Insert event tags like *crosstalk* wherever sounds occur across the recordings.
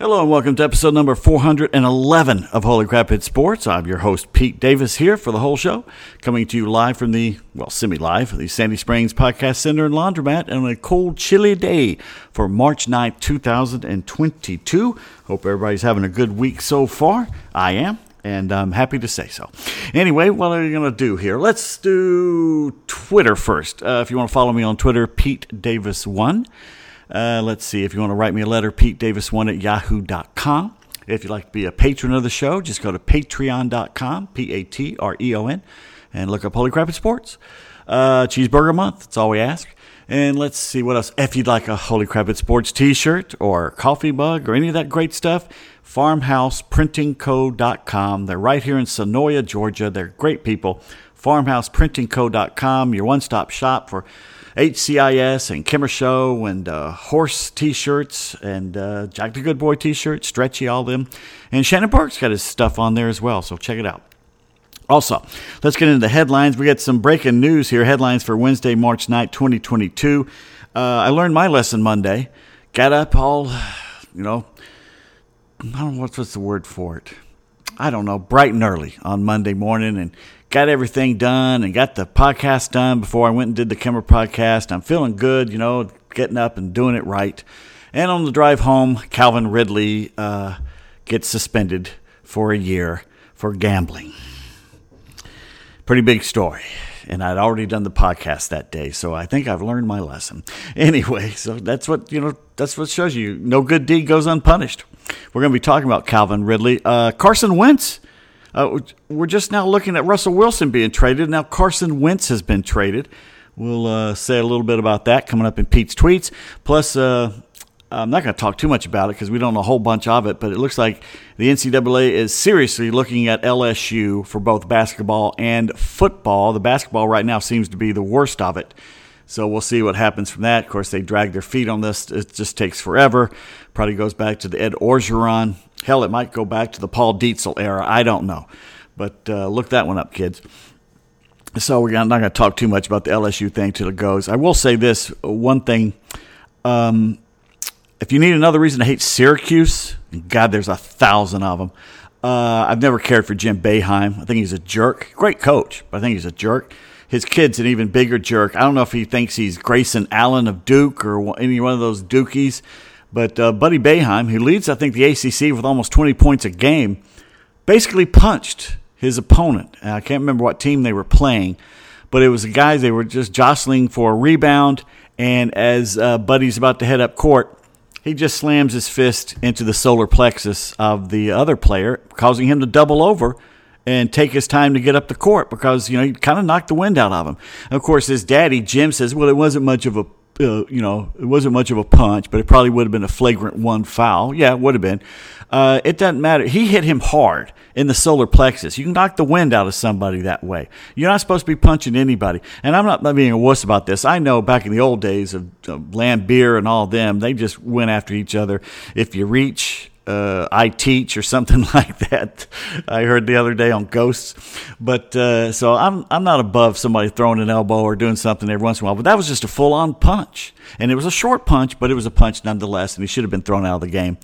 Hello and welcome to episode number 411 of Holy Crap Hit Sports. I'm your host, Pete Davis, here for the whole show, coming to you live from the, well, semi live, the Sandy Springs Podcast Center and Laundromat on a cold, chilly day for March 9th, 2022. Hope everybody's having a good week so far. I am, and I'm happy to say so. Anyway, what are you going to do here? Let's do Twitter first. Uh, if you want to follow me on Twitter, Pete Davis1. Uh, let's see. If you want to write me a letter, Pete Davis1 at yahoo.com. If you'd like to be a patron of the show, just go to patreon.com, P A T R E O N, and look up Holy Crap Hit Sports. Uh, cheeseburger month, that's all we ask. And let's see what else. If you'd like a Holy Crap Hit Sports t shirt or coffee mug or any of that great stuff, farmhouseprintingco.com. They're right here in Senoia, Georgia. They're great people. Farmhouseprintingco.com, your one stop shop for HCIS and Kimmer Show and uh, Horse T-shirts and uh, Jack the Good Boy T-shirts, Stretchy, all them. And Shannon Park's got his stuff on there as well, so check it out. Also, let's get into the headlines. We got some breaking news here. Headlines for Wednesday, March 9th, 2022. Uh, I learned my lesson Monday. Got up all, you know, I don't know what's, what's the word for it. I don't know, bright and early on Monday morning and got everything done and got the podcast done before I went and did the Kimmer podcast. I'm feeling good, you know, getting up and doing it right. And on the drive home, Calvin Ridley uh, gets suspended for a year for gambling. Pretty big story. And I'd already done the podcast that day, so I think I've learned my lesson. *laughs* Anyway, so that's what you know. That's what shows you no good deed goes unpunished. We're going to be talking about Calvin Ridley, uh, Carson Wentz uh, we're just now looking at Russell Wilson being traded. Now Carson Wentz has been traded. We'll uh, say a little bit about that coming up in Pete's tweets. Plus, uh, I'm not going to talk too much about it because we don't know a whole bunch of it, but it looks like the NCAA is seriously looking at LSU for both basketball and football. The basketball right now seems to be the worst of it. So we'll see what happens from that. Of course, they drag their feet on this. It just takes forever. Probably goes back to the Ed Orgeron Hell, it might go back to the Paul Dietzel era. I don't know. But uh, look that one up, kids. So we're not going to talk too much about the LSU thing till it goes. I will say this one thing. Um, if you need another reason to hate Syracuse, God, there's a thousand of them. Uh, I've never cared for Jim Boeheim. I think he's a jerk. Great coach, but I think he's a jerk. His kid's an even bigger jerk. I don't know if he thinks he's Grayson Allen of Duke or any one of those Dukies. But uh, Buddy Boeheim, who leads, I think, the ACC with almost 20 points a game, basically punched his opponent. I can't remember what team they were playing, but it was the guy they were just jostling for a rebound. And as uh, Buddy's about to head up court, he just slams his fist into the solar plexus of the other player, causing him to double over and take his time to get up the court because you know he kind of knocked the wind out of him. Of course, his daddy Jim says, "Well, it wasn't much of a uh, you know, it wasn't much of a punch, but it probably would have been a flagrant one foul. Yeah, it would have been. Uh, it doesn't matter. He hit him hard in the solar plexus. You can knock the wind out of somebody that way. You're not supposed to be punching anybody. And I'm not being a wuss about this. I know back in the old days of, of Laimbeer and all them, they just went after each other. If you reach, uh, I teach or something *laughs* like that. I heard the other day on Ghosts, but uh, so I'm I'm not above somebody throwing an elbow or doing something every once in a while. But that was just a full on punch, and it was a short punch, but it was a punch nonetheless, and he should have been thrown out of the game.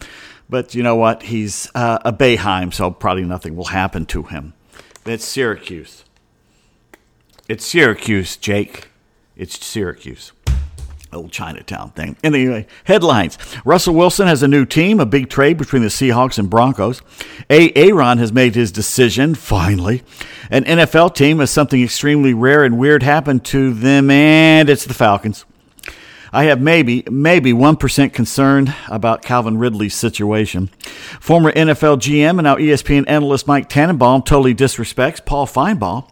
But you know what? He's uh, a Boeheim, so probably nothing will happen to him. It's Syracuse. It's Syracuse, Jake. It's Syracuse old Chinatown thing. Anyway, headlines. Russell Wilson has a new team, a big trade between the Seahawks and Broncos. A. Aaron has made his decision, finally. An NFL team has something extremely rare and weird happen to them, and it's the Falcons. I have maybe, maybe 1% concern about Calvin Ridley's situation. Former NFL GM and now ESPN analyst Mike Tannenbaum totally disrespects Paul Finebaum.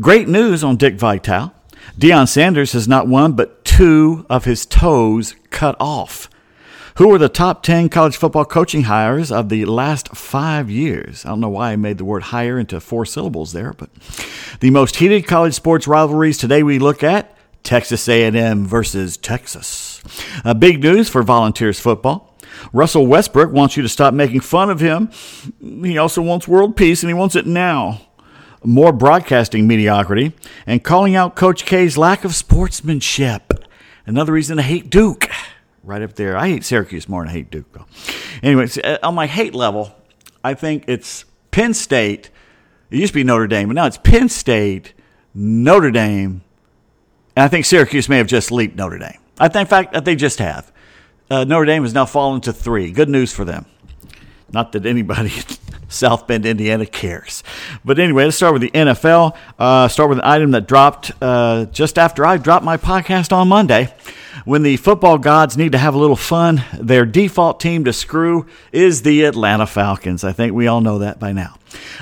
Great news on Dick Vitale. Deion Sanders has not one but two of his toes cut off. Who were the top 10 college football coaching hires of the last five years? I don't know why I made the word hire into four syllables there, but the most heated college sports rivalries today we look at Texas A&M versus Texas. Uh, big news for Volunteers football. Russell Westbrook wants you to stop making fun of him. He also wants world peace and he wants it now more broadcasting mediocrity, and calling out Coach K's lack of sportsmanship. Another reason I hate Duke. right up there. I hate Syracuse more than I hate Duke, though. Anyways, uh, on my hate level, I think it's Penn State. It used to be Notre Dame, but now it's Penn State, Notre Dame, and I think Syracuse may have just leaped Notre Dame. I think, in fact, that they just have. Uh, Notre Dame has now fallen to three. Good news for them. Not that anybody *laughs* in South Bend, Indiana cares. But anyway, let's start with the NFL. Uh, start with an item that dropped uh, just after I dropped my podcast on Monday. When the football gods need to have a little fun, their default team to screw is the Atlanta Falcons. I think we all know that by now.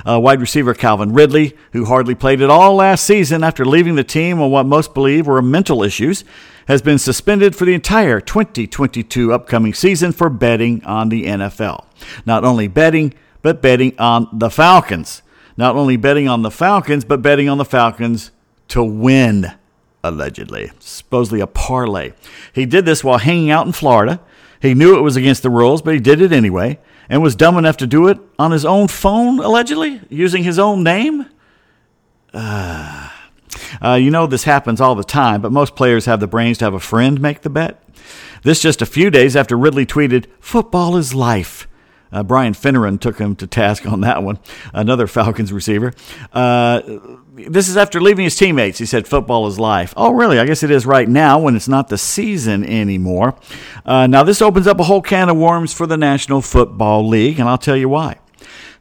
Uh, wide receiver Calvin Ridley, who hardly played at all last season after leaving the team on what most believe were mental issues, has been suspended for the entire 2022 upcoming season for betting on the NFL. Not only betting, but betting on the Falcons. Not only betting on the Falcons, but betting on the Falcons to win, allegedly. Supposedly a parlay. He did this while hanging out in Florida. He knew it was against the rules, but he did it anyway, and was dumb enough to do it on his own phone, allegedly, using his own name. Uh, uh, you know, this happens all the time, but most players have the brains to have a friend make the bet. This just a few days after Ridley tweeted, Football is life. Uh, Brian Finneran took him to task on that one, another Falcons receiver. Uh, this is after leaving his teammates. He said, Football is life. Oh, really? I guess it is right now when it's not the season anymore. Uh, now, this opens up a whole can of worms for the National Football League, and I'll tell you why.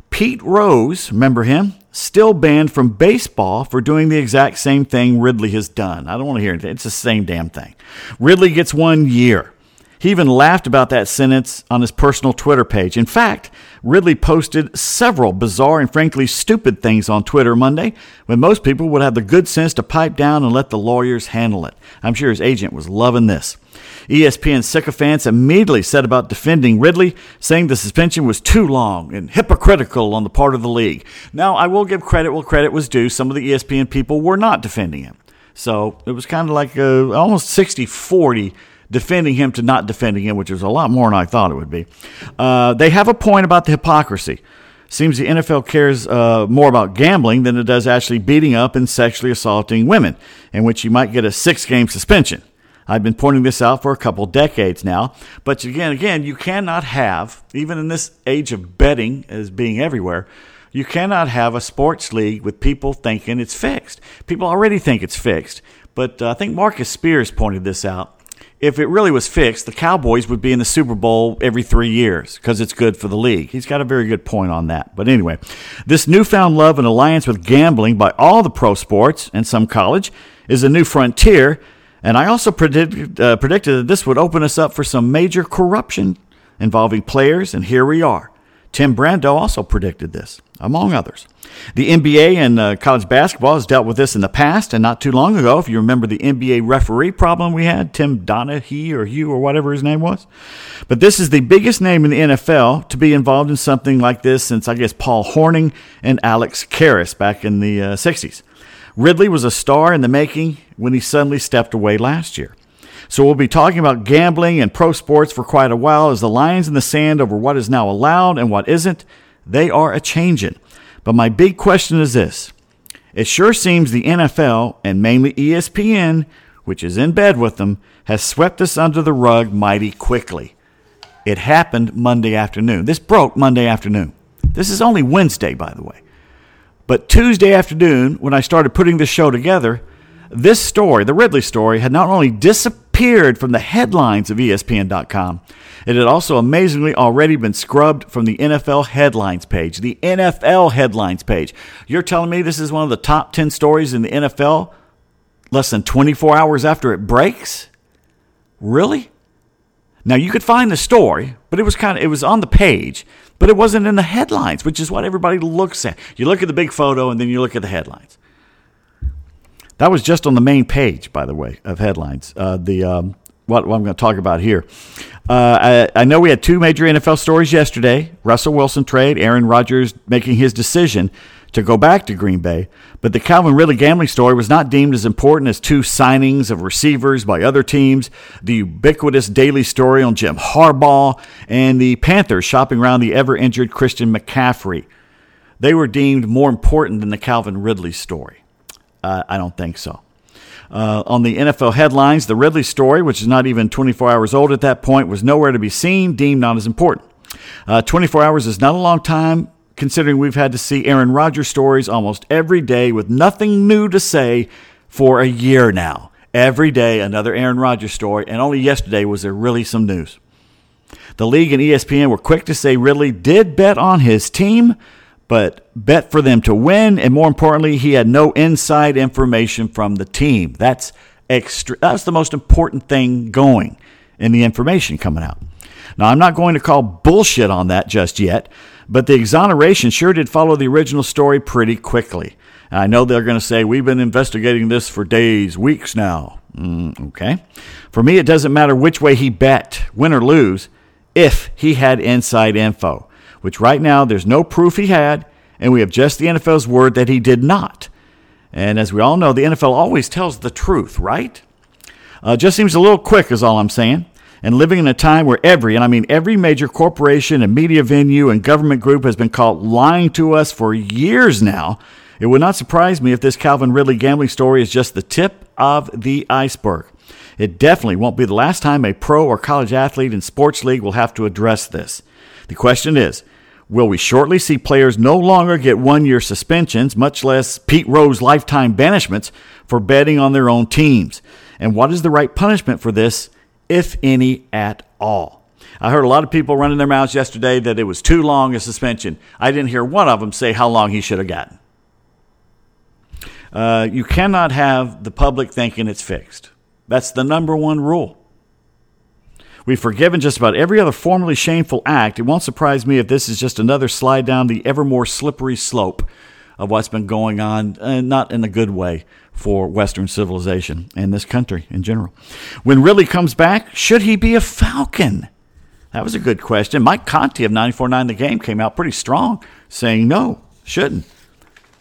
Pete Rose, remember him? Still banned from baseball for doing the exact same thing Ridley has done. I don't want to hear it. It's the same damn thing. Ridley gets one year. He even laughed about that sentence on his personal Twitter page. In fact, Ridley posted several bizarre and frankly stupid things on Twitter Monday when most people would have the good sense to pipe down and let the lawyers handle it. I'm sure his agent was loving this. ESPN sycophants immediately set about defending Ridley, saying the suspension was too long and hypocritical on the part of the league. Now, I will give credit where credit was due. Some of the ESPN people were not defending him. So it was kind of like a, almost 60 40 defending him to not defending him, which is a lot more than I thought it would be. Uh, they have a point about the hypocrisy. Seems the NFL cares uh, more about gambling than it does actually beating up and sexually assaulting women, in which you might get a six game suspension. I've been pointing this out for a couple decades now. But again, again, you cannot have, even in this age of betting as being everywhere, you cannot have a sports league with people thinking it's fixed. People already think it's fixed. But uh, I think Marcus Spears pointed this out if it really was fixed, the Cowboys would be in the Super Bowl every three years because it's good for the league. He's got a very good point on that. But anyway, this newfound love and alliance with gambling by all the pro sports and some college is a new frontier. And I also predicted, uh, predicted that this would open us up for some major corruption involving players, and here we are. Tim Brando also predicted this, among others. The NBA and uh, college basketball has dealt with this in the past, and not too long ago, if you remember the NBA referee problem we had, Tim Donaghy or Hugh or whatever his name was. But this is the biggest name in the NFL to be involved in something like this since, I guess, Paul Hornung and Alex Karras back in the uh, 60s. Ridley was a star in the making when he suddenly stepped away last year. So we'll be talking about gambling and pro sports for quite a while as the lines in the sand over what is now allowed and what isn't, they are a changing. But my big question is this. It sure seems the NFL and mainly ESPN, which is in bed with them, has swept us under the rug mighty quickly. It happened Monday afternoon. This broke Monday afternoon. This is only Wednesday, by the way. But Tuesday afternoon, when I started putting this show together, this story, the Ridley story, had not only disappeared, disappeared from the headlines of ESPN.com. It had also amazingly already been scrubbed from the NFL headlines page. The NFL headlines page. You're telling me this is one of the top 10 stories in the NFL less than 24 hours after it breaks? Really? Now you could find the story, but it was kind of it was on the page, but it wasn't in the headlines, which is what everybody looks at. You look at the big photo and then you look at the headlines. That was just on the main page, by the way, of headlines. Uh, the um, what, what, I'm going to talk about here. Uh, I, I, know we had two major NFL stories yesterday: Russell Wilson trade, Aaron Rodgers making his decision to go back to Green Bay. But the Calvin Ridley gambling story was not deemed as important as two signings of receivers by other teams, the ubiquitous daily story on Jim Harbaugh, and the Panthers shopping around the ever injured Christian McCaffrey. They were deemed more important than the Calvin Ridley story. Uh, I don't think so. Uh, on the NFL headlines, the Ridley story, which is not even 24 hours old at that point, was nowhere to be seen, deemed not as important. Uh, 24 hours is not a long time, considering we've had to see Aaron Rodgers stories almost every day with nothing new to say for a year now. Every day, another Aaron Rodgers story, and only yesterday was there really some news. The league and ESPN were quick to say Ridley did bet on his team, but bet for them to win, and more importantly, he had no inside information from the team. That's extra. That's the most important thing going in the information coming out. Now, I'm not going to call bullshit on that just yet, but the exoneration sure did follow the original story pretty quickly. I know they're going to say, We've been investigating this for days, weeks now. Mm, okay. For me, it doesn't matter which way he bet, win or lose, if he had inside info which right now there's no proof he had, and we have just the NFL's word that he did not. And as we all know, the NFL always tells the truth, right? Uh, just seems a little quick, is all I'm saying. And living in a time where every, and I mean every major corporation and media venue and government group has been caught lying to us for years now, it would not surprise me if this Calvin Ridley gambling story is just the tip of the iceberg. It definitely won't be the last time a pro or college athlete in sports league will have to address this. The question is Will we shortly see players no longer get one year suspensions, much less Pete Rose lifetime banishments, for betting on their own teams? And what is the right punishment for this, if any at all? I heard a lot of people running their mouths yesterday that it was too long a suspension. I didn't hear one of them say how long he should have gotten. Uh, you cannot have the public thinking it's fixed. That's the number one rule. We've forgiven just about every other formerly shameful act. It won't surprise me if this is just another slide down the ever more slippery slope of what's been going on, uh, not in a good way for Western civilization and this country in general. When Ridley comes back, should he be a Falcon? That was a good question. Mike Conti of 94.9 The Game came out pretty strong, saying no, shouldn't.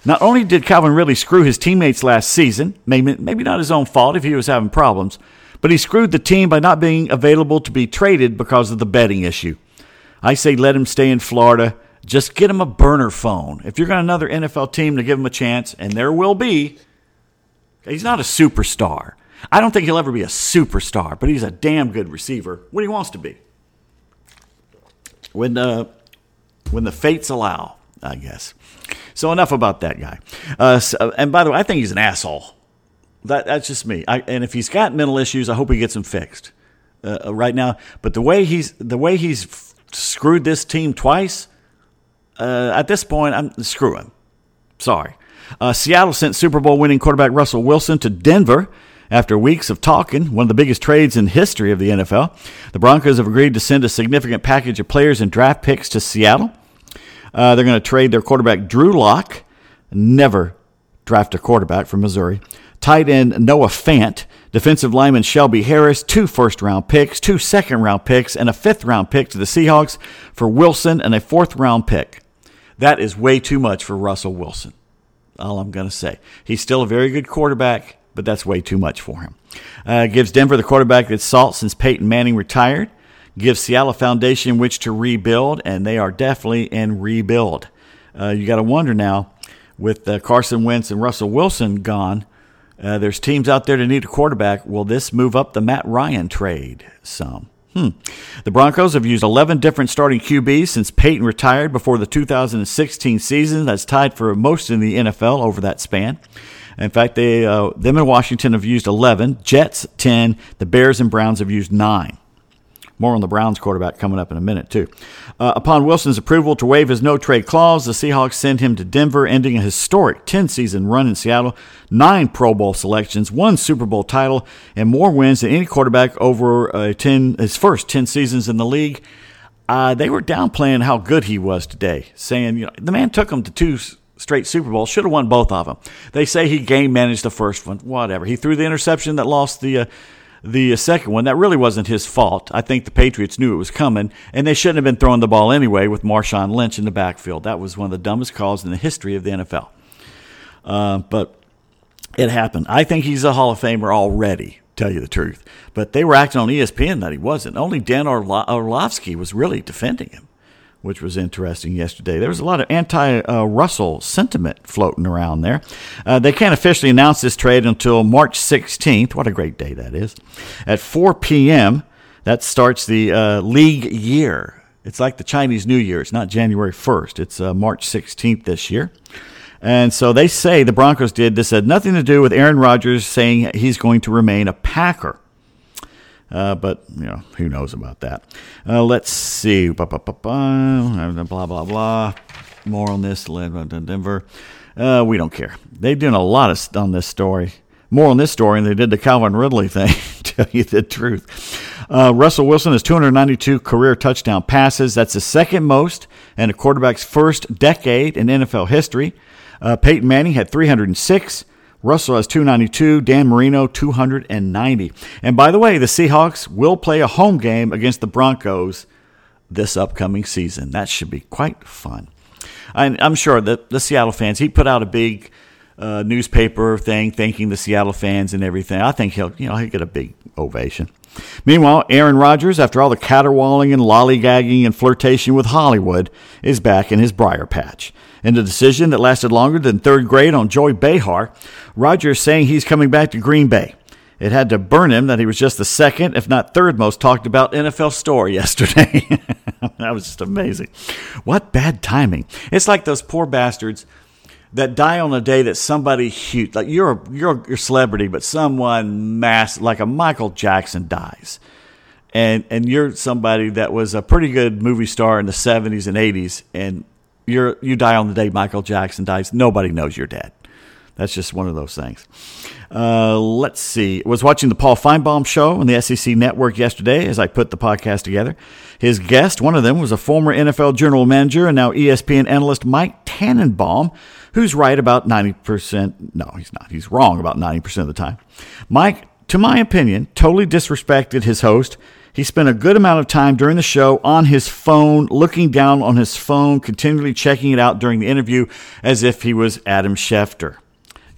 Not only did Calvin Ridley screw his teammates last season, maybe, maybe not his own fault if he was having problems, but he screwed the team by not being available to be traded because of the betting issue. I say let him stay in Florida. Just get him a burner phone. If you're got another NFL team to give him a chance, and there will be, he's not a superstar. I don't think he'll ever be a superstar, but he's a damn good receiver when he wants to be. When uh, when the fates allow, I guess. So enough about that guy. Uh, so, and by the way, I think he's an asshole. That that's just me. I, and if he's got mental issues, I hope he gets them fixed uh, uh right now. But the way he's the way he's screwed this team twice, uh, at this point, I'm screw him. Sorry. Uh, Seattle sent Super Bowl winning quarterback Russell Wilson to Denver after weeks of talking, one of the biggest trades in history of the NFL. The Broncos have agreed to send a significant package of players and draft picks to Seattle. Uh, they're going to trade their quarterback Drew Lock. Never draft a quarterback from Missouri tight end Noah Fant, defensive lineman Shelby Harris, two first round picks, two second round picks, and a fifth round pick to the Seahawks for Wilson and a fourth round pick. That is way too much for Russell Wilson. All I'm going to say. He's still a very good quarterback, but that's way too much for him. Uh, gives Denver the quarterback that's sought since Peyton Manning retired. Gives Seattle a foundation in which to rebuild, and they are definitely in rebuild. Uh, you got to wonder now, with uh, Carson Wentz and Russell Wilson gone, uh, there's teams out there that need a quarterback. Will this move up the Matt Ryan trade some? Hmm. The Broncos have used 11 different starting QBs since Peyton retired before the 2016 season. That's tied for most in the NFL over that span. In fact, they uh, them in Washington have used 11, Jets 10, the Bears and Browns have used 9. More on the Browns quarterback coming up in a minute, too. Uh, upon Wilson's approval to waive his no trade clause, the Seahawks send him to Denver, ending a historic 10 season run in Seattle, nine Pro Bowl selections, one Super Bowl title, and more wins than any quarterback over uh, 10, his first 10 seasons in the league. Uh, they were downplaying how good he was today, saying, you know, the man took them to two straight Super Bowls, should have won both of them. They say he game managed the first one, whatever. He threw the interception that lost the. Uh, the second one, that really wasn't his fault. I think the Patriots knew it was coming, and they shouldn't have been throwing the ball anyway with Marshawn Lynch in the backfield. That was one of the dumbest calls in the history of the NFL. Uh, but it happened. I think he's a Hall of Famer already, tell you the truth. But they were acting on ESPN that he wasn't. Only Dan Orlovsky was really defending him. Which was interesting yesterday. There was a lot of anti Russell sentiment floating around there. Uh, they can't officially announce this trade until March 16th. What a great day that is. At 4 p.m., that starts the uh, league year. It's like the Chinese New Year. It's not January 1st, it's uh, March 16th this year. And so they say the Broncos did. This had nothing to do with Aaron Rodgers saying he's going to remain a Packer. Uh, but you know who knows about that. Uh, let's see. Blah blah blah blah. More on this. Denver. Uh, we don't care. They've done a lot of on this story. More on this story than they did the Calvin Ridley thing. *laughs* tell you the truth. Uh, Russell Wilson has 292 career touchdown passes. That's the second most in a quarterback's first decade in NFL history. Uh, Peyton Manning had 306. Russell has 292, Dan Marino 290. And by the way, the Seahawks will play a home game against the Broncos this upcoming season. That should be quite fun. I'm sure that the Seattle fans, he put out a big uh, newspaper thing thanking the Seattle fans and everything. I think he'll, you know, he'll get a big ovation. Meanwhile, Aaron Rodgers, after all the caterwauling and lollygagging and flirtation with Hollywood, is back in his briar patch. In a decision that lasted longer than third grade on Joy Behar, Rodgers saying he's coming back to Green Bay. It had to burn him that he was just the second, if not third most talked about NFL story *laughs* yesterday. *laughs* that was just amazing. What bad timing. It's like those poor bastards that die on a day that somebody huge, like you're a, you're a celebrity, but someone mass, like a Michael Jackson dies. And, and you're somebody that was a pretty good movie star in the 70s and 80s, and you're, you die on the day Michael Jackson dies. Nobody knows you're dead. That's just one of those things. Uh, let's see. Was watching the Paul Finebaum show on the SEC network yesterday as I put the podcast together. His guest, one of them, was a former NFL general manager and now ESPN analyst Mike Tannenbaum, who's right about 90%. No, he's not. He's wrong about 90% of the time. Mike, to my opinion, totally disrespected his host. He spent a good amount of time during the show on his phone, looking down on his phone, continually checking it out during the interview as if he was Adam Schefter.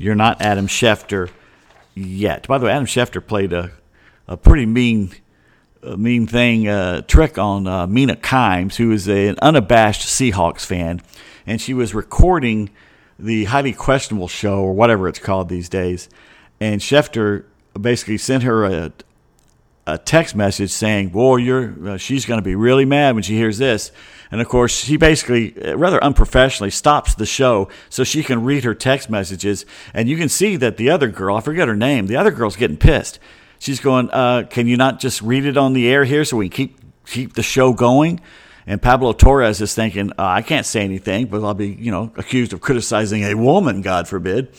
You're not Adam Schefter yet. By the way, Adam Schefter played a, a pretty mean a mean thing uh, trick on uh, Mina Kimes, who is a, an unabashed Seahawks fan, and she was recording the highly questionable show or whatever it's called these days. And Schefter basically sent her a, a text message saying, "Boy, you're uh, she's going to be really mad when she hears this." And of course, she basically uh, rather unprofessionally stops the show so she can read her text messages. And you can see that the other girl, I forget her name, the other girl's getting pissed. She's going, uh, "Can you not just read it on the air here so we can keep keep the show going?" And Pablo Torres is thinking, uh, I can't say anything, but I'll be, you know, accused of criticizing a woman, God forbid.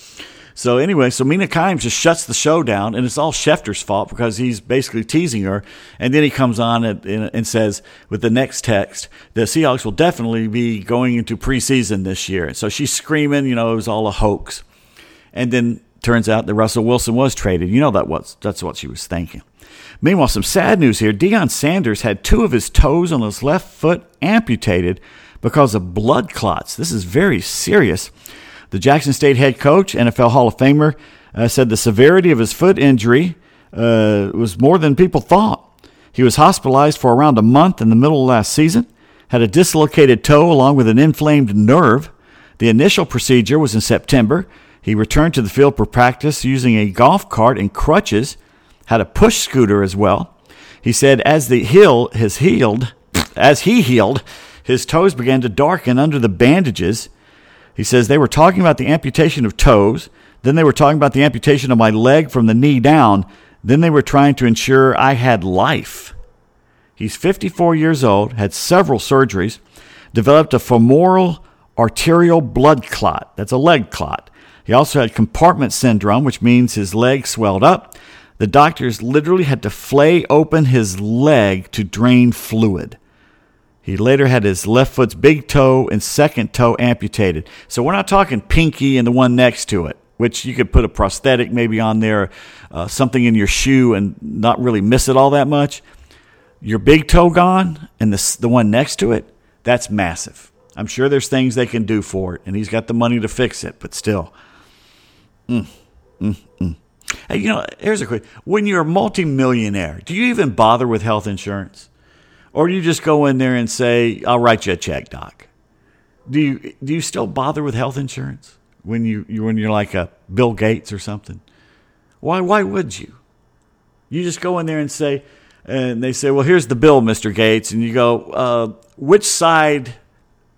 So anyway, so Mina Kimes just shuts the show down, and it's all Schefter's fault because he's basically teasing her. And then he comes on and, and says, with the next text, the Seahawks will definitely be going into preseason this year. And so she's screaming, you know, it was all a hoax. And then turns out that Russell Wilson was traded. You know that was that's what she was thinking. Meanwhile, some sad news here. Deion Sanders had two of his toes on his left foot amputated because of blood clots. This is very serious. The Jackson State head coach, NFL Hall of Famer, uh, said the severity of his foot injury uh, was more than people thought. He was hospitalized for around a month in the middle of last season, had a dislocated toe along with an inflamed nerve. The initial procedure was in September. He returned to the field for practice using a golf cart and crutches had a push scooter as well. He said as the heel has healed, as he healed, his toes began to darken under the bandages. He says they were talking about the amputation of toes, then they were talking about the amputation of my leg from the knee down, then they were trying to ensure I had life. He's 54 years old, had several surgeries, developed a femoral arterial blood clot. That's a leg clot. He also had compartment syndrome, which means his leg swelled up the doctors literally had to flay open his leg to drain fluid. He later had his left foot's big toe and second toe amputated. So we're not talking pinky and the one next to it, which you could put a prosthetic maybe on there, uh, something in your shoe and not really miss it all that much. Your big toe gone and the, the one next to it, that's massive. I'm sure there's things they can do for it, and he's got the money to fix it, but still. Mm, mm, mm. Hey, you know, here's a quick. When you're a multimillionaire, do you even bother with health insurance? Or do you just go in there and say, I'll write you a check, doc? Do you, do you still bother with health insurance when, you, you, when you're like a Bill Gates or something? Why, why would you? You just go in there and say, and they say, well, here's the bill, Mr. Gates. And you go, uh, which side,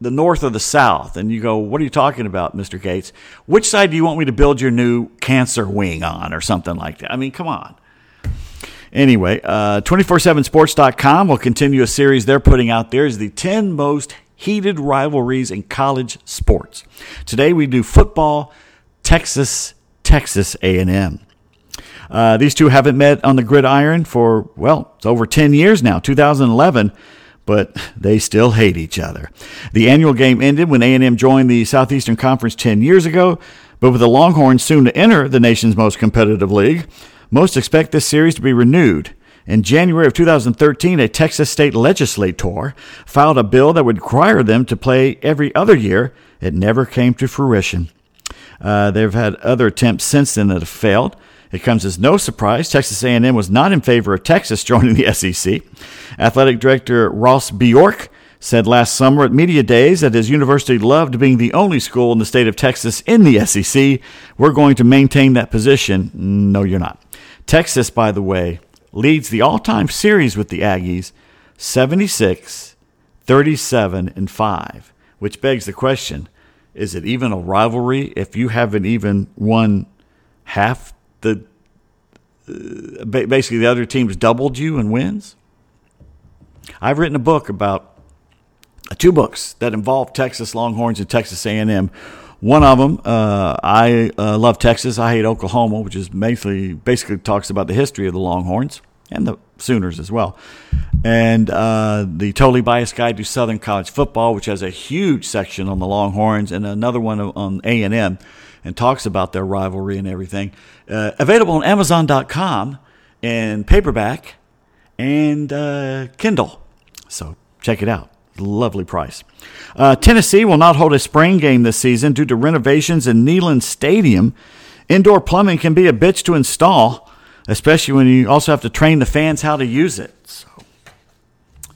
the north or the south? And you go, what are you talking about, Mr. Gates? Which side do you want me to build your new cancer wing on or something like that? I mean, come on. Anyway, uh, 247sports.com will continue a series they're putting out there is the 10 most heated rivalries in college sports. Today we do football, Texas, Texas A&M. Uh, these two haven't met on the gridiron for, well, it's over 10 years now, 2011 but they still hate each other. The annual game ended when A&M joined the Southeastern Conference 10 years ago, but with the Longhorns soon to enter the nation's most competitive league, most expect this series to be renewed. In January of 2013, a Texas state legislator filed a bill that would require them to play every other year. It never came to fruition. Uh, they've had other attempts since then that have failed. It comes as no surprise Texas A&M was not in favor of Texas *laughs* joining the SEC. Athletic director Ross Bjork said last summer at media days that his university loved being the only school in the state of Texas in the SEC. We're going to maintain that position. No, you're not. Texas, by the way, leads the all time series with the Aggies 76, 37, and 5, which begs the question is it even a rivalry if you haven't even won half the. Uh, basically, the other team's doubled you in wins? I've written a book about uh, two books that involve Texas Longhorns and Texas A&M. One of them, uh, I uh, love Texas. I hate Oklahoma, which is basically basically talks about the history of the Longhorns and the Sooners as well. And uh, the Totally Biased Guide to Southern College Football, which has a huge section on the Longhorns, and another one on A and M, and talks about their rivalry and everything. Uh, available on Amazon.com in paperback and uh, Kindle. So check it out. Lovely price. Uh, Tennessee will not hold a spring game this season due to renovations in Neyland Stadium. Indoor plumbing can be a bitch to install, especially when you also have to train the fans how to use it. So,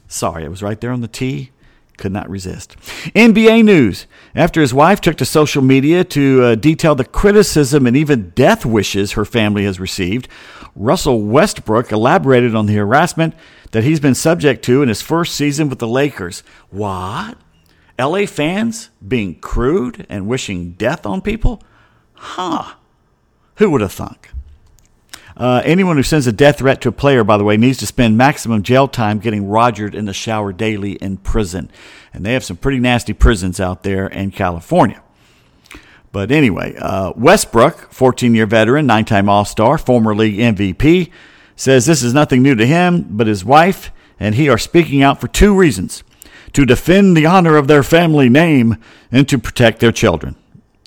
sorry, it was right there on the tee. Could not resist. NBA news. After his wife took to social media to uh, detail the criticism and even death wishes her family has received, Russell Westbrook elaborated on the harassment that he's been subject to in his first season with the Lakers. What? LA fans being crude and wishing death on people? Huh. Who would have thunk? Uh, anyone who sends a death threat to a player, by the way, needs to spend maximum jail time getting rogered in the shower daily in prison. And they have some pretty nasty prisons out there in California. But anyway, uh, Westbrook, 14 year veteran, nine time All Star, former league MVP, says this is nothing new to him, but his wife and he are speaking out for two reasons to defend the honor of their family name and to protect their children.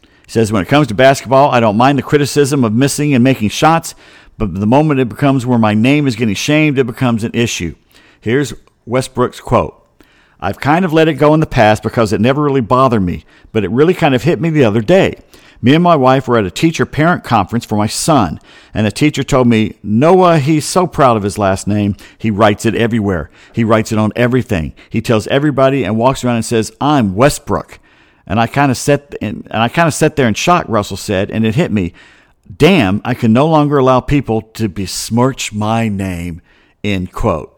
He says, When it comes to basketball, I don't mind the criticism of missing and making shots, but the moment it becomes where my name is getting shamed, it becomes an issue. Here's Westbrook's quote I've kind of let it go in the past because it never really bothered me, but it really kind of hit me the other day. Me and my wife were at a teacher parent conference for my son, and the teacher told me, Noah, he's so proud of his last name. He writes it everywhere. He writes it on everything. He tells everybody and walks around and says, I'm Westbrook. And I kind of sat and I kind of sat there in shock, Russell said, and it hit me. Damn, I can no longer allow people to besmirch my name. End quote.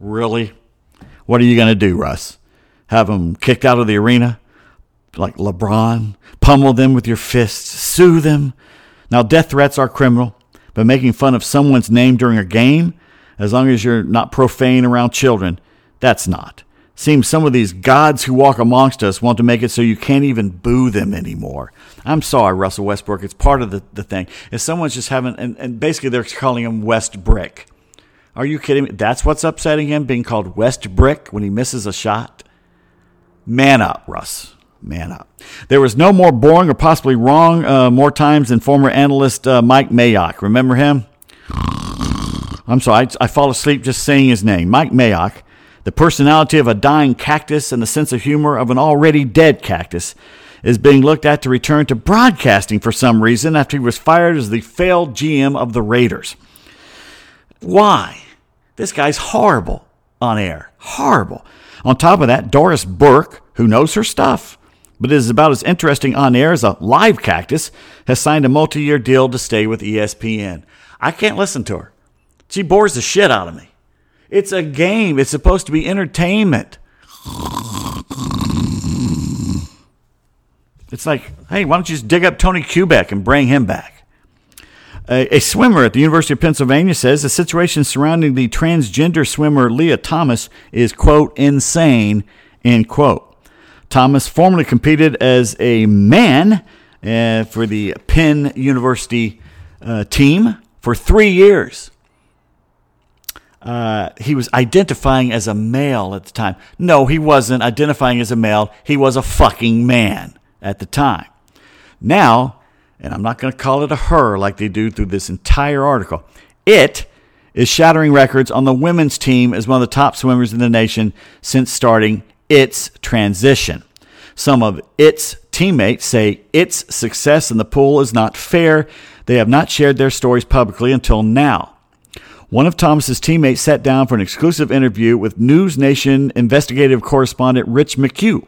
Really? What are you going to do, Russ? Have them kicked out of the arena? Like LeBron? Pummel them with your fists? Sue them? Now, death threats are criminal, but making fun of someone's name during a game, as long as you're not profane around children, that's not. Seems some of these gods who walk amongst us want to make it so you can't even boo them anymore. I'm sorry, Russell Westbrook. It's part of the, the thing. If someone's just having, and, and basically they're calling him West Brick. Are you kidding me? That's what's upsetting him, being called West Brick when he misses a shot? Man up, Russ. Man up. There was no more boring or possibly wrong uh, more times than former analyst uh, Mike Mayock. Remember him? I'm sorry, I, I fall asleep just saying his name. Mike Mayock, the personality of a dying cactus and the sense of humor of an already dead cactus, is being looked at to return to broadcasting for some reason after he was fired as the failed GM of the Raiders. Why? This guy's horrible. on air. Horrible. On top of that, Doris Burke, who knows her stuff, but it is about as interesting on air as a live cactus, has signed a multi year deal to stay with ESPN. I can't listen to her. She bores the shit out of me. It's a game, it's supposed to be entertainment. It's like, hey, why don't you just dig up Tony Kubek and bring him back? A, a, swimmer at the University of Pennsylvania says the situation surrounding the transgender swimmer Lia Thomas is, quote, insane, end quote. Thomas formerly competed as a man uh, for the Penn University uh, team for three years. Uh, he was identifying as a male at the time. No, he wasn't identifying as a male. He was a fucking man at the time. Now, and I'm not going to call it a her like they do through this entire article, it is shattering records on the women's team as one of the top swimmers in the nation since starting its transition. Some of its teammates say its success in the pool is not fair. They have not shared their stories publicly until now. One of Thomas's teammates sat down for an exclusive interview with News Nation investigative correspondent Rich McHugh.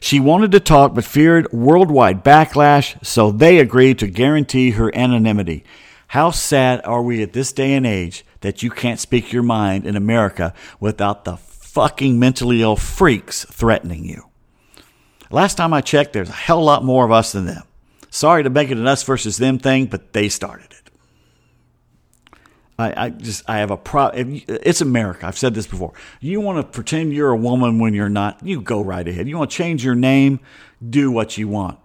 She wanted to talk but feared worldwide backlash, so they agreed to guarantee her anonymity. How sad are we at this day and age that you can't speak your mind in America without the fucking mentally ill freaks threatening you? Last time I checked, there's a hell lot more of us than them. Sorry to make it an us versus them thing, but they started it. I, I just I have a problem. It's America. I've said this before. You want to pretend you're a woman when you're not. You go right ahead. You want to change your name. Do what you want.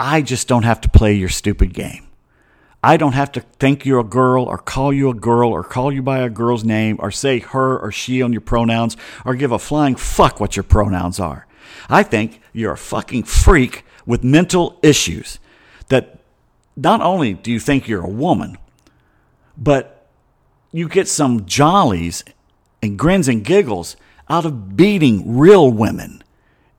I just don't have to play your stupid game. I don't have to think you're a girl or call you a girl or call you by a girl's name or say her or she on your pronouns or give a flying fuck what your pronouns are. I think you're a fucking freak with mental issues that not only do you think you're a woman, but you get some jollies and grins and giggles out of beating real women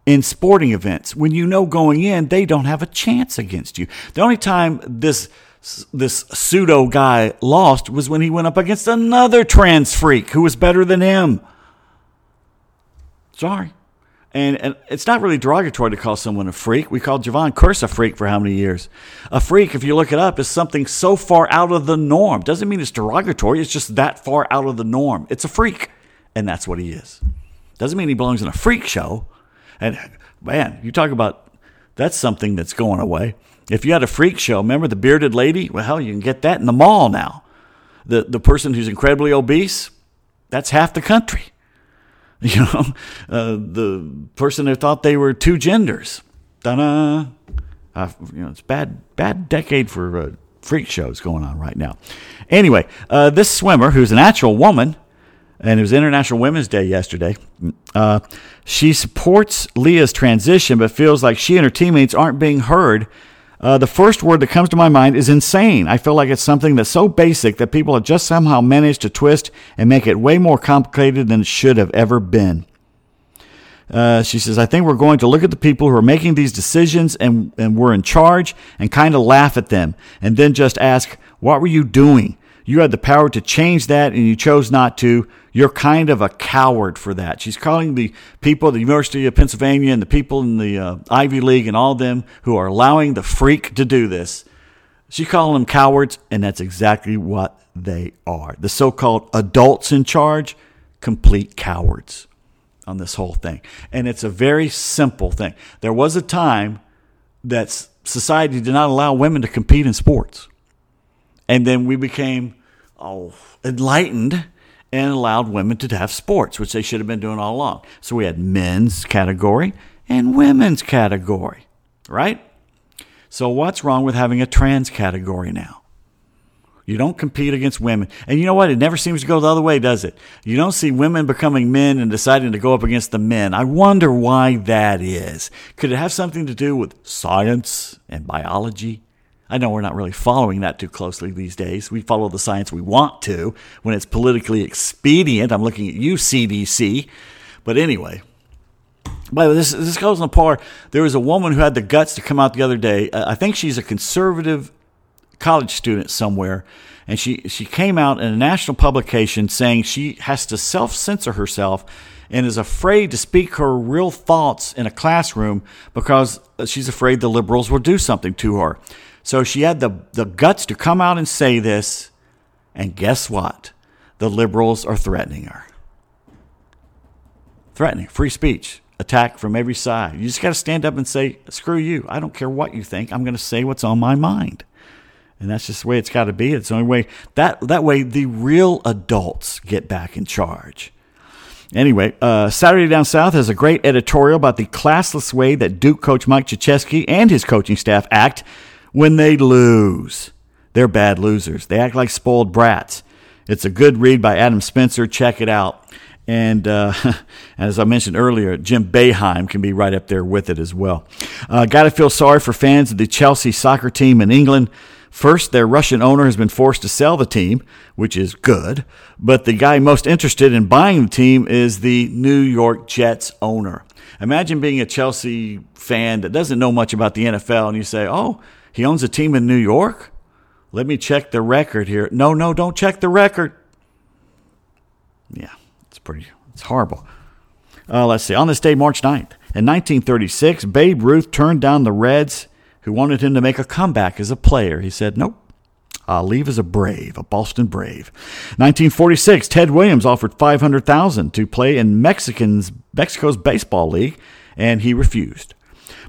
in sporting events when you know going in they don't have a chance against you. The only time this this pseudo guy lost was when he went up against another trans freak who was better than him. Sorry. And, and it's not really derogatory to call someone a freak. We called Jevon Kearse a freak for how many years? A freak, if you look it up, is something so far out of the norm. Doesn't mean it's derogatory. It's just that far out of the norm. It's a freak, and that's what he is. Doesn't mean he belongs in a freak show. And man, you talk about that's something that's going away. If you had a freak show, remember the bearded lady? Well, hell, you can get that in the mall now. The the person who's incredibly obese, that's half the country. *laughs* You know, uh, the person who thought they were two genders. Da-da. Uh, you know, it's bad, bad decade for uh, freak shows going on right now. Anyway, uh, this swimmer, who's an actual woman, and it was International Women's Day yesterday. Uh, she supports Lia's transition, but feels like she and her teammates aren't being heard uh, the first word that comes to my mind is insane. I feel like it's something that's so basic that people have just somehow managed to twist and make it way more complicated than it should have ever been. Uh, she says, I think we're going to look at the people who are making these decisions and, and we're in charge and kind of laugh at them and then just ask, What were you doing? You had the power to change that and you chose not to. You're kind of a coward for that. She's calling the people the University of Pennsylvania and the people in the uh, Ivy League and all them who are allowing the freak to do this. She's calling them cowards, and that's exactly what they are. The so called adults in charge, complete cowards on this whole thing. And it's a very simple thing. There was a time that society did not allow women to compete in sports. And then we became oh, enlightened and allowed women to have sports, which they should have been doing all along. So we had men's category and women's category, right? So what's wrong with having a trans category now? You don't compete against women. And you know what? It never seems to go the other way, does it? You don't see women becoming men and deciding to go up against the men. I wonder why that is. Could it have something to do with science and biology? I know we're not really following that too closely these days. We follow the science we want to when it's politically expedient. I'm looking at you, CDC. But anyway, but this this goes on par. There was a woman who had the guts to come out the other day. Uh, I think she's a conservative college student somewhere, and she she came out in a national publication saying she has to self censor herself and is afraid to speak her real thoughts in a classroom because she's afraid the liberals will do something to her. So she had the, the guts to come out and say this, and guess what? The liberals are threatening her. Threatening, free speech, attack from every side. You just got to stand up and say, screw you. I don't care what you think. I'm going to say what's on my mind. And that's just the way it's got to be. It's the only way that that way the real adults get back in charge. Anyway, uh, Saturday Down South has a great editorial about the classless way that Duke coach Mike Krzyzewski and his coaching staff act when they lose. They're bad losers. They act like spoiled brats. It's a good read by Adam Spencer. Check it out. And uh, *laughs* as I mentioned earlier, Jim Boeheim can be right up there with it as well. Uh, Got to feel sorry for fans of the Chelsea soccer team in England. First, their Russian owner has been forced to sell the team, which is good. But the guy most interested in buying the team is the New York Jets owner. Imagine being a Chelsea fan that doesn't know much about the NFL and you say, oh, he owns a team in New York? Let me check the record here. No, no, don't check the record. Yeah it's pretty, it's horrible. Uh, let's see. On this day, March 9th, in 1936, Babe Ruth turned down the Reds who wanted him to make a comeback as a player. He said, Nope, I'll leave as a Brave, a Boston Brave. 1946, Ted Williams offered 500000 to play in Mexicans, Mexico's baseball league, and he refused.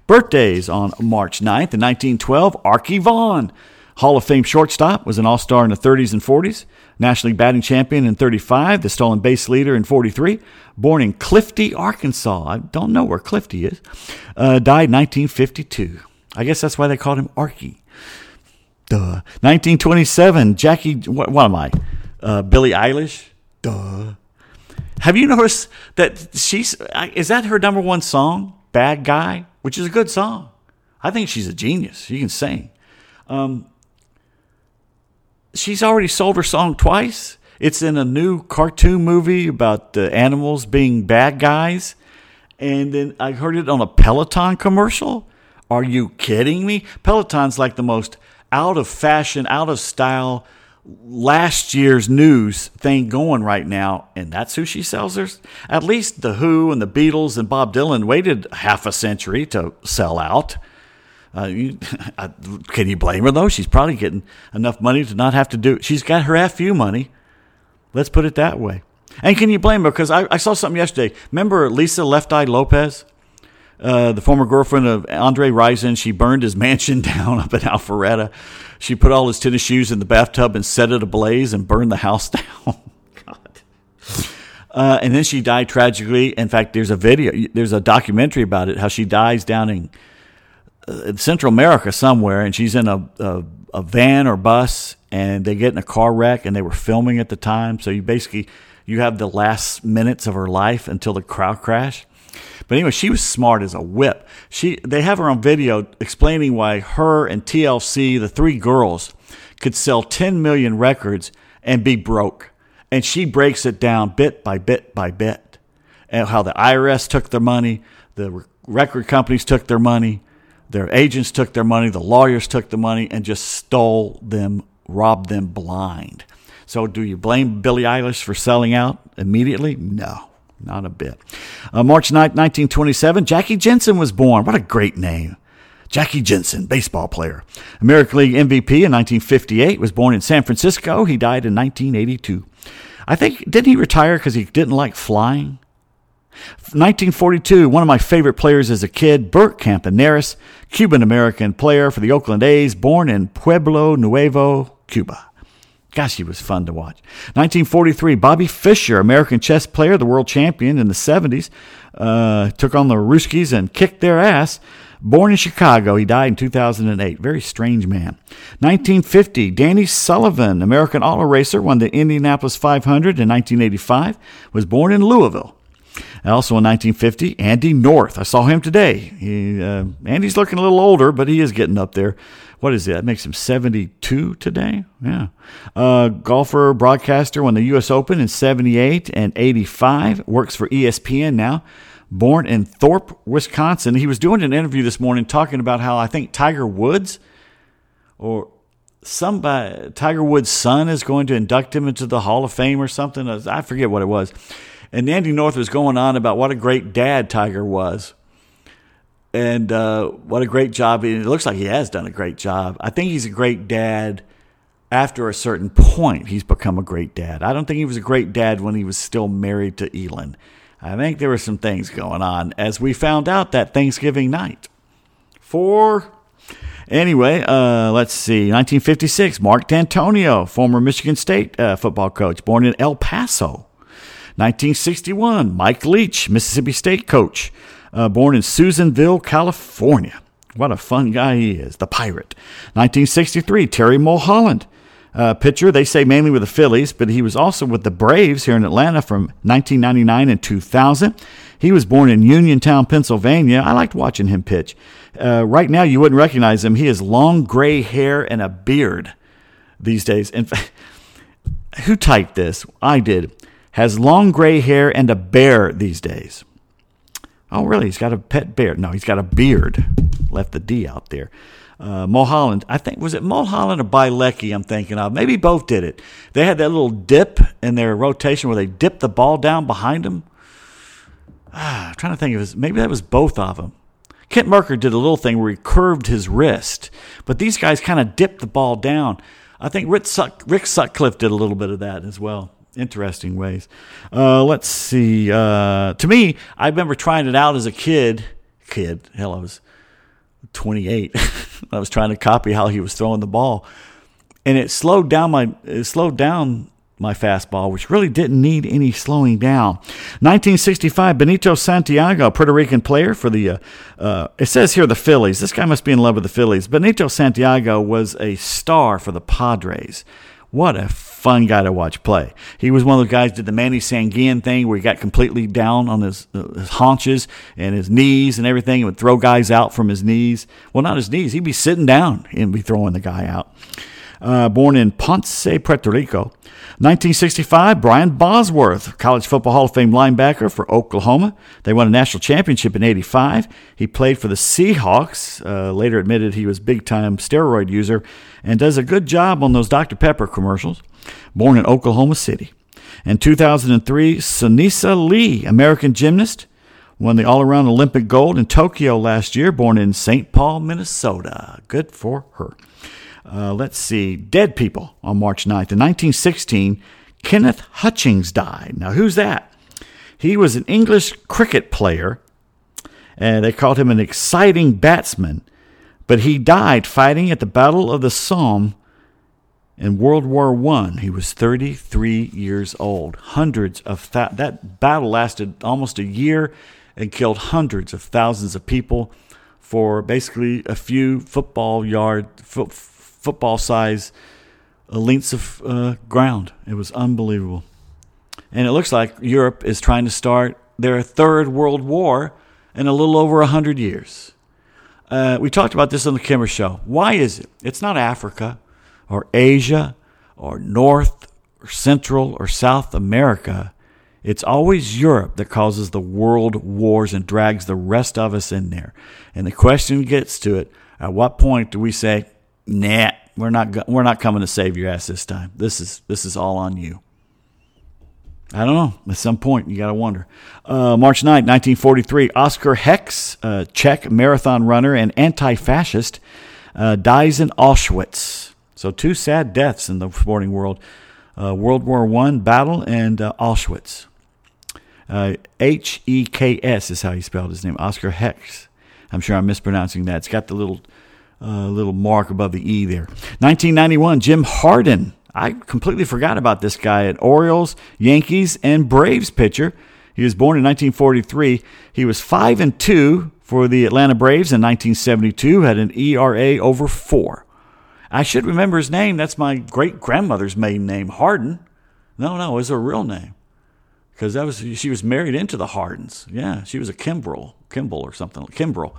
Birthdays on March 9th in 1912, Arky Vaughan, Hall of Fame shortstop, was an all star in the 30s and 40s. National League batting champion in 35, the stolen base leader in 43, born in Clifty, Arkansas. I don't know where Clifty is. Uh, died 1952. I guess that's why they called him Arky. Duh. 1927, Jackie, what, what am I? Uh, Billie Eilish? Duh. Have you noticed that she's, is that her number one song? Bad Guy? Which is a good song. I think she's a genius. She can sing. Um, she's already sold her song twice. It's in a new cartoon movie about the animals being bad guys. And then I heard it on a Peloton commercial. Are you kidding me? Peloton's like the most out of fashion, out of style, last year's news thing going right now. And that's who she sells her. At least The Who and the Beatles and Bob Dylan waited half a century to sell out. Uh, you, *laughs* can you blame her though? She's probably getting enough money to not have to do. It. She's got her FU money. Let's put it that way. And can you blame her? Because I, I saw something yesterday. Remember Lisa Left Eye Lopez, uh, the former girlfriend of Andre Rison? She burned his *laughs* mansion down up in Alpharetta. She put all his tennis shoes in the bathtub and set it ablaze and burned the house *laughs* down. God. Uh, and then she died tragically. In fact, there's a video, there's a documentary about it, how she dies down in uh, Central America somewhere, and she's in a, a, a van or bus, and they get in a car wreck, and they were filming at the time. So you basically you have the last minutes of her life until the car crash. But anyway, she was smart as a whip. She they have her on video explaining why her and TLC, the three girls, could sell 10 million records and be broke. And she breaks it down bit by bit by bit. And how the IRS took their money, the record companies took their money, their agents took their money, the lawyers took the money, and just stole them, robbed them blind. So, do you blame Billie Eilish for selling out immediately? No, not a bit. Uh, March 9, 1927, Jackie Jensen was born. What a great name. Jackie Jensen, baseball player. American League MVP in 1958, was born in San Francisco. He died in 1982. I think, didn't he retire because he didn't like flying? 1942, one of my favorite players as a kid, Bert Campaneris, Cuban American player for the Oakland A's, born in Pueblo Nuevo, Cuba. Gosh, he was fun to watch. 1943, Bobby Fischer, American chess player, the world champion in the 70s, uh, took on the Ruskies and kicked their ass. Born in Chicago, he died in 2008. Very strange man. 1950, Danny Sullivan, American auto racer, won the Indianapolis 500 in 1985, was born in Louisville. Also in 1950, Andy North. I saw him today. He, uh, Andy's looking a little older, but he is getting up there. What is it? That makes him 72 today? Yeah. Uh, golfer, broadcaster, won the U.S. Open in 78 and 85. Works for ESPN now. Born in Thorpe, Wisconsin. He was doing an interview this morning talking about how I think Tiger Woods or somebody Tiger Woods' son is going to induct him into the Hall of Fame or something. I forget what it was. And Andy North was going on about what a great dad Tiger was. And uh, what a great job. It looks like he has done a great job. I think he's a great dad after a certain point. He's become a great dad. I don't think he was a great dad when he was still married to Elin. I think there were some things going on, as we found out that Thanksgiving night. For Anyway, uh, let's see. 1956, Mark Dantonio, former Michigan State uh, football coach, born in El Paso. 1961, Mike Leach, Mississippi State coach, uh, born in Susanville, California. What a fun guy he is, the pirate. 1963, Terry Mulholland, uh, pitcher. They say mainly with the Phillies, but he was also with the Braves here in Atlanta from 1999 and 2000. He was born in Uniontown, Pennsylvania. I liked watching him pitch. Uh, right now, you wouldn't recognize him. He has long gray hair and a beard these days. In fact, who typed this? I did. Has long gray hair and a bear these days. Oh, really? He's got a pet bear. No, he's got a beard. Left the D out there. Uh, Mulholland, I think, was it Mulholland or Bielecki I'm thinking of? Maybe both did it. They had that little dip in their rotation where they dipped the ball down behind them. Ah, I'm trying to think of. Maybe that was both of them. Kent Mercker did a little thing where he curved his wrist, but these guys kind of dipped the ball down. I think Rick, Rick Sutcliffe did a little bit of that as well. Interesting ways. Uh, let's see. Uh, to me, I remember trying it out as a kid. Kid, hell, I was 28. *laughs* I was trying to copy how he was throwing the ball, and it slowed down my it slowed down my fastball, which really didn't need any slowing down. 1965, Benito Santiago, Puerto Rican player for the, uh, uh, it says here the Phillies. This guy must be in love with the Phillies. Benito Santiago was a star for the Padres. What a fun guy to watch play. He was one of those guys did the Manny Sanguillen thing where he got completely down on his, uh, his haunches and his knees and everything and would throw guys out from his knees. Well, not his knees. He'd be sitting down and be throwing the guy out. Uh, born in Ponce, Puerto Rico. 1965, Brian Bosworth, College Football Hall of Fame linebacker for Oklahoma. They won a national championship in 85. He played for the Seahawks, uh, later admitted he was big time steroid user, and does a good job on those Dr. Pepper commercials. Born in Oklahoma City. In 2003, Sunisa Lee, American gymnast, won the all around Olympic gold in Tokyo last year, born in St. Paul, Minnesota. Good for her. Uh, let's see, dead people on March 9th. In 1916, Kenneth Hutchings died. Now, who's that? He was an English cricket player, and they called him an exciting batsman, but he died fighting at the Battle of the Somme in World War I. He was 33 years old. Hundreds of th- that battle lasted almost a year and killed hundreds of thousands of people for basically a few football yard football size uh, lengths of uh, ground. It was unbelievable. And it looks like Europe is trying to start their third world war in a little over 100 years. Uh, we talked about this on the Kimmer Show. Why is it? It's not Africa or Asia or North or Central or South America. It's always Europe that causes the world wars and drags the rest of us in there. And the question gets to it at what point do we say, nah, we're not we're not coming to save your ass this time. This is this is all on you. I don't know. At some point, you got to wonder. Uh, March 9, 1943, Oskar Heks, uh, Czech marathon runner and anti fascist, uh, dies in Auschwitz. So, two sad deaths in the sporting world uh, World War I battle and uh, Auschwitz. Uh, H E K S is how he spelled his name, Oscar Heks. I'm sure I'm mispronouncing that. It's got the little a little mark above the E there. 1991, Jim Harden. I completely forgot about this guy at Orioles, Yankees, and Braves pitcher. He was born in 1943. He was 5 and 2 for the Atlanta Braves in 1972, had an ERA over 4. I should remember his name. That's my great grandmother's maiden name, Harden. No, no, it was her real name. Because that was she was married into the Hardens. Yeah, she was a Kimbrell, Kimball or something, Kimbrell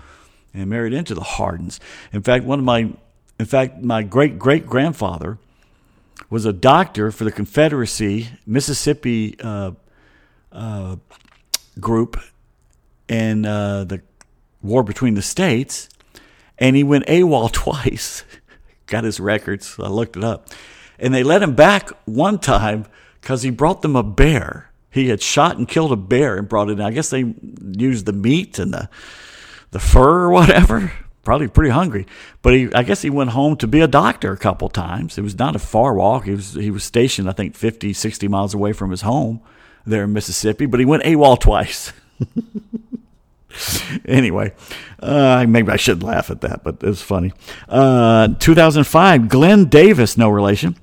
and married into the Hardens. In fact, one of my, in fact, my great great grandfather was a doctor for the Confederacy Mississippi uh, uh, group in uh, the war between the states, and he went AWOL *laughs* twice. got his records. I looked it up. And they let him back one time because he brought them a bear. He had shot and killed a bear and brought it in. I guess they used the meat and the the fur or whatever. *laughs* Probably pretty hungry. But he, I guess he went home to be a doctor a couple times. It was not a far walk. He was he was stationed, I think, 50, 60 miles away from his home there in Mississippi. But he went AWOL twice. *laughs* anyway, uh, maybe I shouldn't laugh at that, but it was funny. Uh, 2005, Glenn Davis, no relation.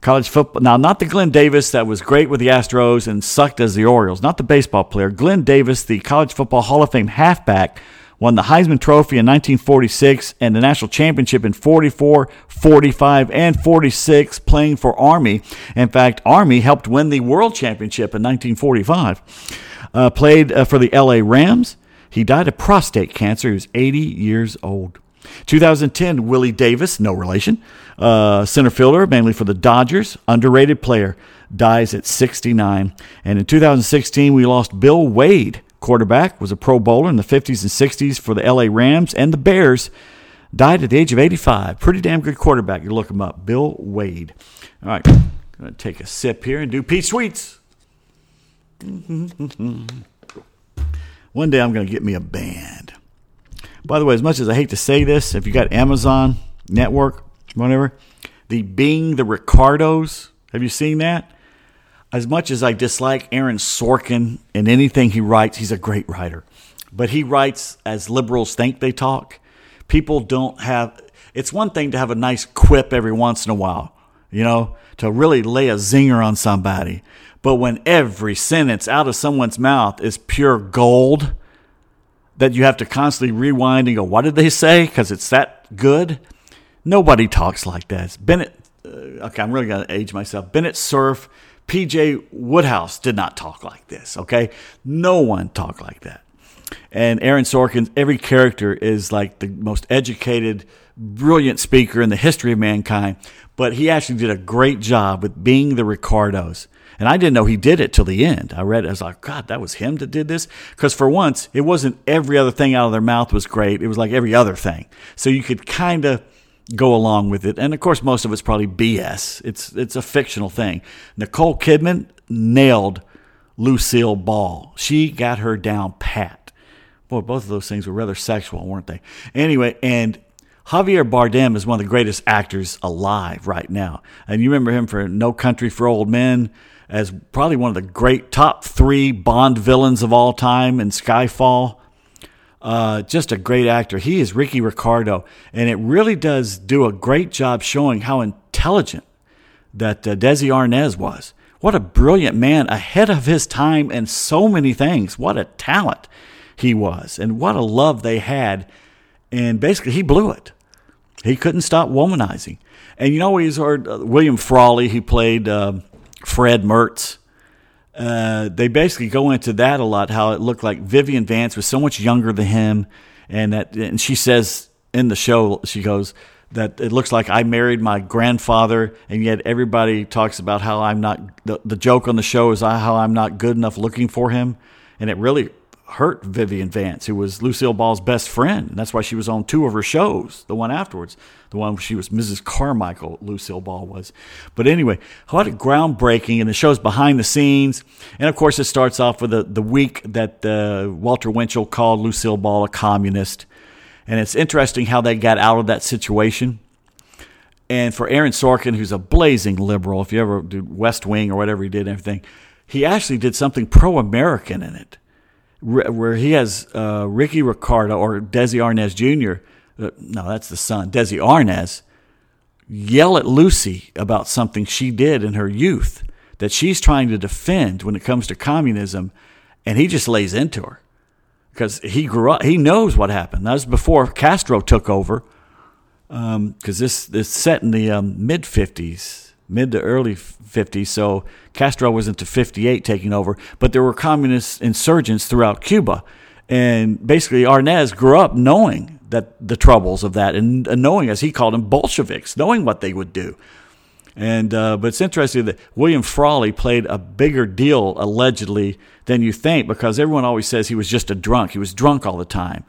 College football. Now, not the Glenn Davis that was great with the Astros and sucked as the Orioles, not the baseball player. Glenn Davis, the College Football Hall of Fame halfback, won the Heisman Trophy in 1946 and the national championship in 44, 45, and 46, playing for Army. In fact, Army helped win the World Championship in 1945. Uh, played uh, for the LA Rams. He died of prostate cancer. He was 80 years old. 2010, Willie Davis, no relation, uh, center fielder, mainly for the Dodgers, underrated player, dies at 69. And in 2016, we lost Bill Wade, quarterback, was a Pro Bowler in the 50s and 60s for the LA Rams and the Bears, died at the age of 85. Pretty damn good quarterback. You look him up, Bill Wade. All right, to take a sip here and do Pete's tweets. *laughs* One day I'm to get me a band. By the way, as much as I hate to say this, if you got Amazon Network, whatever, the Being the Ricardos, have you seen that? As much as I dislike Aaron Sorkin and anything he writes, he's a great writer. But he writes as liberals think they talk. People don't have, it's one thing to have a nice quip every once in a while, you know, to really lay a zinger on somebody. But when every sentence out of someone's mouth is pure gold, that you have to constantly rewind and go, what did they say? Because it's that good. Nobody talks like that. It's Bennett, uh, okay, I'm really going to age myself. Bennett Cerf, PJ Wodehouse did not talk like this, okay? No one talked like that. And Aaron Sorkin, every character is like the most educated, brilliant speaker in the history of mankind. But he actually did a great job with being the Ricardos. And I didn't know he did it till the end. I read it. I was like, God, that was him that did this. Because for once, it wasn't every other thing out of their mouth was great. It was like every other thing. So you could kind of go along with it. And of course, most of it's probably BS. It's it's a fictional thing. Nicole Kidman nailed Lucille Ball. She got her down pat. Boy, both of those things were rather sexual, weren't they? Anyway, and Javier Bardem is one of the greatest actors alive right now. And you remember him for No Country for Old Men as probably one of the great top three Bond villains of all time in Skyfall. Uh, just a great actor. He is Ricky Ricardo, and it really does do a great job showing how intelligent that uh, Desi Arnaz was. What a brilliant man, ahead of his time in so many things. What a talent he was, and what a love they had. And basically, he blew it. He couldn't stop womanizing. And you know, he's heard uh, William Frawley, he played uh, Fred Mertz. Uh, they basically go into that a lot. How it looked like Vivian Vance was so much younger than him, and that and she says in the show she goes that it looks like I married my grandfather, and yet everybody talks about how I'm not. The, the joke on the show is how I'm not good enough looking for him, and it really hurt Vivian Vance, who was Lucille Ball's best friend. And that's why she was on two of her shows, the one afterwards, the one she was Mrs. Carmichael, Lucille Ball was. But anyway, a groundbreaking, and the show's behind the scenes. And of course, it starts off with the, the week that uh, Walter Winchell called Lucille Ball a communist. And it's interesting how they got out of that situation. And for Aaron Sorkin, who's a blazing liberal, if you ever do West Wing or whatever he did, everything, he actually did something pro American in it where he has uh, Ricky Ricardo or Desi Arnaz Jr. Uh, no, that's the son, Desi Arnaz, yell at Lucy about something she did in her youth that she's trying to defend when it comes to communism, and he just lays into her because he grew up. He knows what happened. That was before Castro took over, because um, this this set in the um, mid '50s mid to early 50s. So Castro was into 58 taking over, but there were communist insurgents throughout Cuba. And basically, Arnaz grew up knowing that the troubles of that and knowing, as he called them, Bolsheviks, knowing what they would do. And uh, but it's interesting that William Frawley played a bigger deal allegedly than you think because everyone always says he was just a drunk. He was drunk all the time.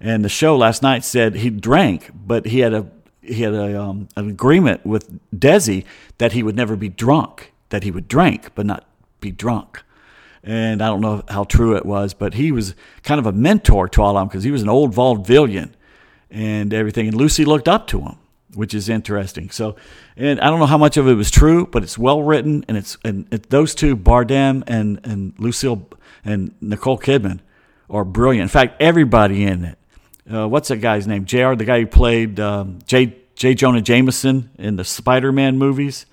And the show last night said he drank, but he had a he had a, um, an agreement with Desi that he would never be drunk, that he would drink but not be drunk. And I don't know how true it was, but he was kind of a mentor to all of them because he was an old vaudevillian and everything. And Lucy looked up to him, which is interesting. So, and I don't know how much of it was true, but it's well written, and it's and it, those two, Bardem and and Lucille and Nicole Kidman, are brilliant. In fact, everybody in it. Uh, what's that guy's name? Jr. The guy who played um, J. J. Jonah Jameson in the Spider-Man movies.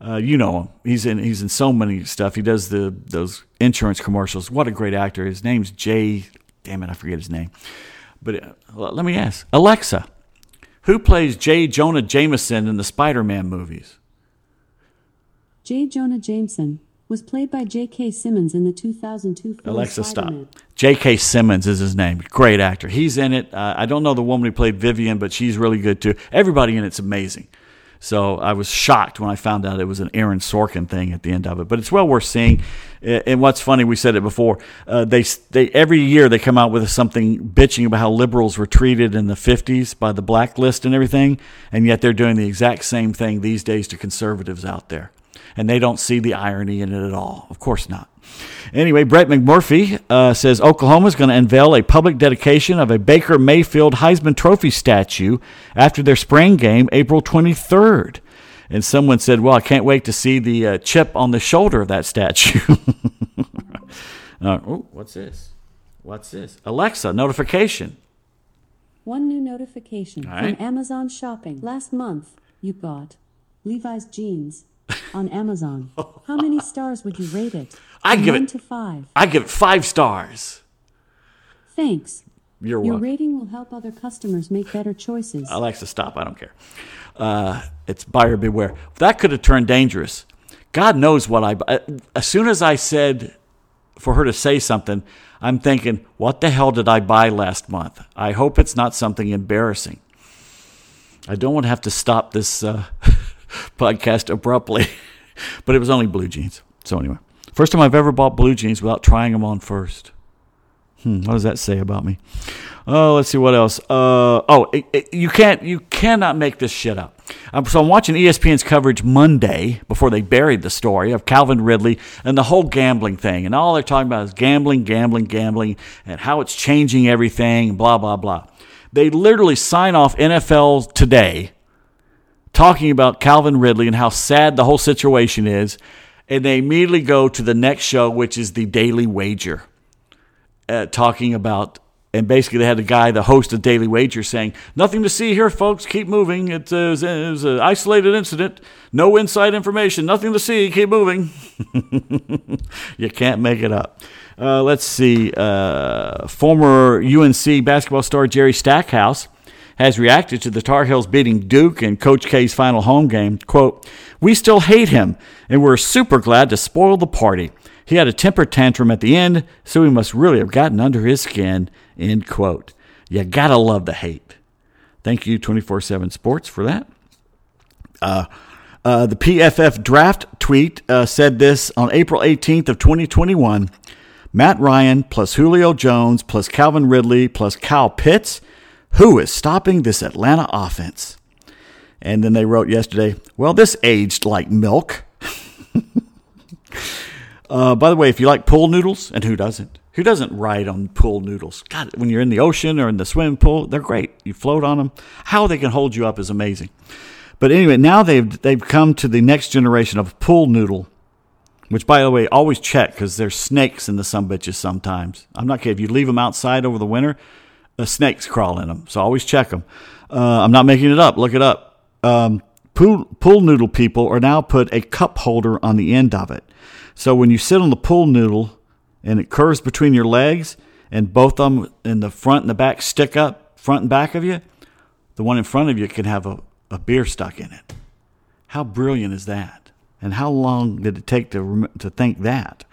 Uh, you know him. He's in he's in so many stuff. He does the those insurance commercials. What a great actor. His name's Jay. Damn it, I forget his name. But uh, let me ask Alexa, who plays J. Jonah Jameson in the Spider-Man movies? J. Jonah Jameson was played by J.K. Simmons in the 2002 film Alexa, Spider-Man. stop. J.K. Simmons is his name. Great actor. He's in it. Uh, I don't know the woman who played Vivian, but she's really good too. Everybody in it's amazing. So I was shocked when I found out it was an Aaron Sorkin thing at the end of it. But it's well worth seeing. And what's funny, we said it before. Uh, they they every year they come out with something bitching about how liberals were treated in the '50s by the blacklist and everything, and yet they're doing the exact same thing these days to conservatives out there, and they don't see the irony in it at all. Of course not. Anyway, Brett McMurphy uh, says Oklahoma is going to unveil a public dedication of a Baker Mayfield Heisman Trophy statue after their spring game, April 23rd. And someone said, Well, I can't wait to see the uh, chip on the shoulder of that statue. *laughs* uh, oh, what's this? What's this? Alexa, notification. One new notification right. from Amazon Shopping. Last month, you got Levi's jeans on Amazon. How many stars would you rate it? *laughs* I give one it- to five. I give it five stars. Thanks. You're Your rating will help other customers make better choices. I like to stop. I don't care. Uh, it's buyer beware. That could have turned dangerous. God knows what I. uh, As soon as I said for her to say something, I'm thinking, what the hell did I buy last month? I hope it's not something embarrassing. I don't want to have to stop this uh, *laughs* podcast abruptly, *laughs* but it was only blue jeans. So, anyway, first time I've ever bought blue jeans without trying them on first. Hmm, what does that say about me? Oh, let's see what else. Uh, oh, it, it- you can't, you cannot make this shit up. Um, so I'm watching ESPN's coverage Monday before they buried the story of Calvin Ridley and the whole gambling thing, and all they're talking about is gambling, gambling, gambling, and how it's changing everything. Blah blah blah. They literally sign off NFL today talking about Calvin Ridley and how sad the whole situation is, and they immediately go to the next show, which is the Daily Wager uh, talking about, and basically they had a guy, the host of Daily Wager, saying, "Nothing to see here, folks. Keep moving. It was, it was an isolated incident. No inside information. Nothing to see. Keep moving." *laughs* you can't make it up. Uh, let's see. Uh, former UNC basketball star Jerry Stackhouse has reacted to the Tar Heels beating Duke in Coach K's final home game. Quote, We still hate him, and we're super glad to spoil the party. He had a temper tantrum at the end, so we must really have gotten under his skin. End quote. You gotta love the hate. Thank you, 24 7 Sports, for that. Uh, the PFF draft tweet uh, said this on April 18th of 2021. Matt Ryan plus Julio Jones plus Calvin Ridley plus Kyle Pitts. Who is stopping this Atlanta offense? And then they wrote yesterday, well, this aged like milk. *laughs* uh, by the way, if you like pool noodles, and who doesn't? Who doesn't ride on pool noodles? God, when you're in the ocean or in the swimming pool, they're great. You float on them. How they can hold you up is amazing. But anyway, now they've they've come to the next generation of pool noodle, which by the way, always check because there's snakes in the sun bitches sometimes. I'm not kidding. If you leave them outside over the winter, uh, snakes crawl in them. So always check them. Uh, I'm not making it up. Look it up. Um, pool pool noodle people are now put a cup holder on the end of it. So when you sit on the pool noodle and it curves between your legs, and both of them in the front and the back stick up, front and back of you, the one in front of you can have a, a beer stuck in it. How brilliant is that? And how long did it take to to think that?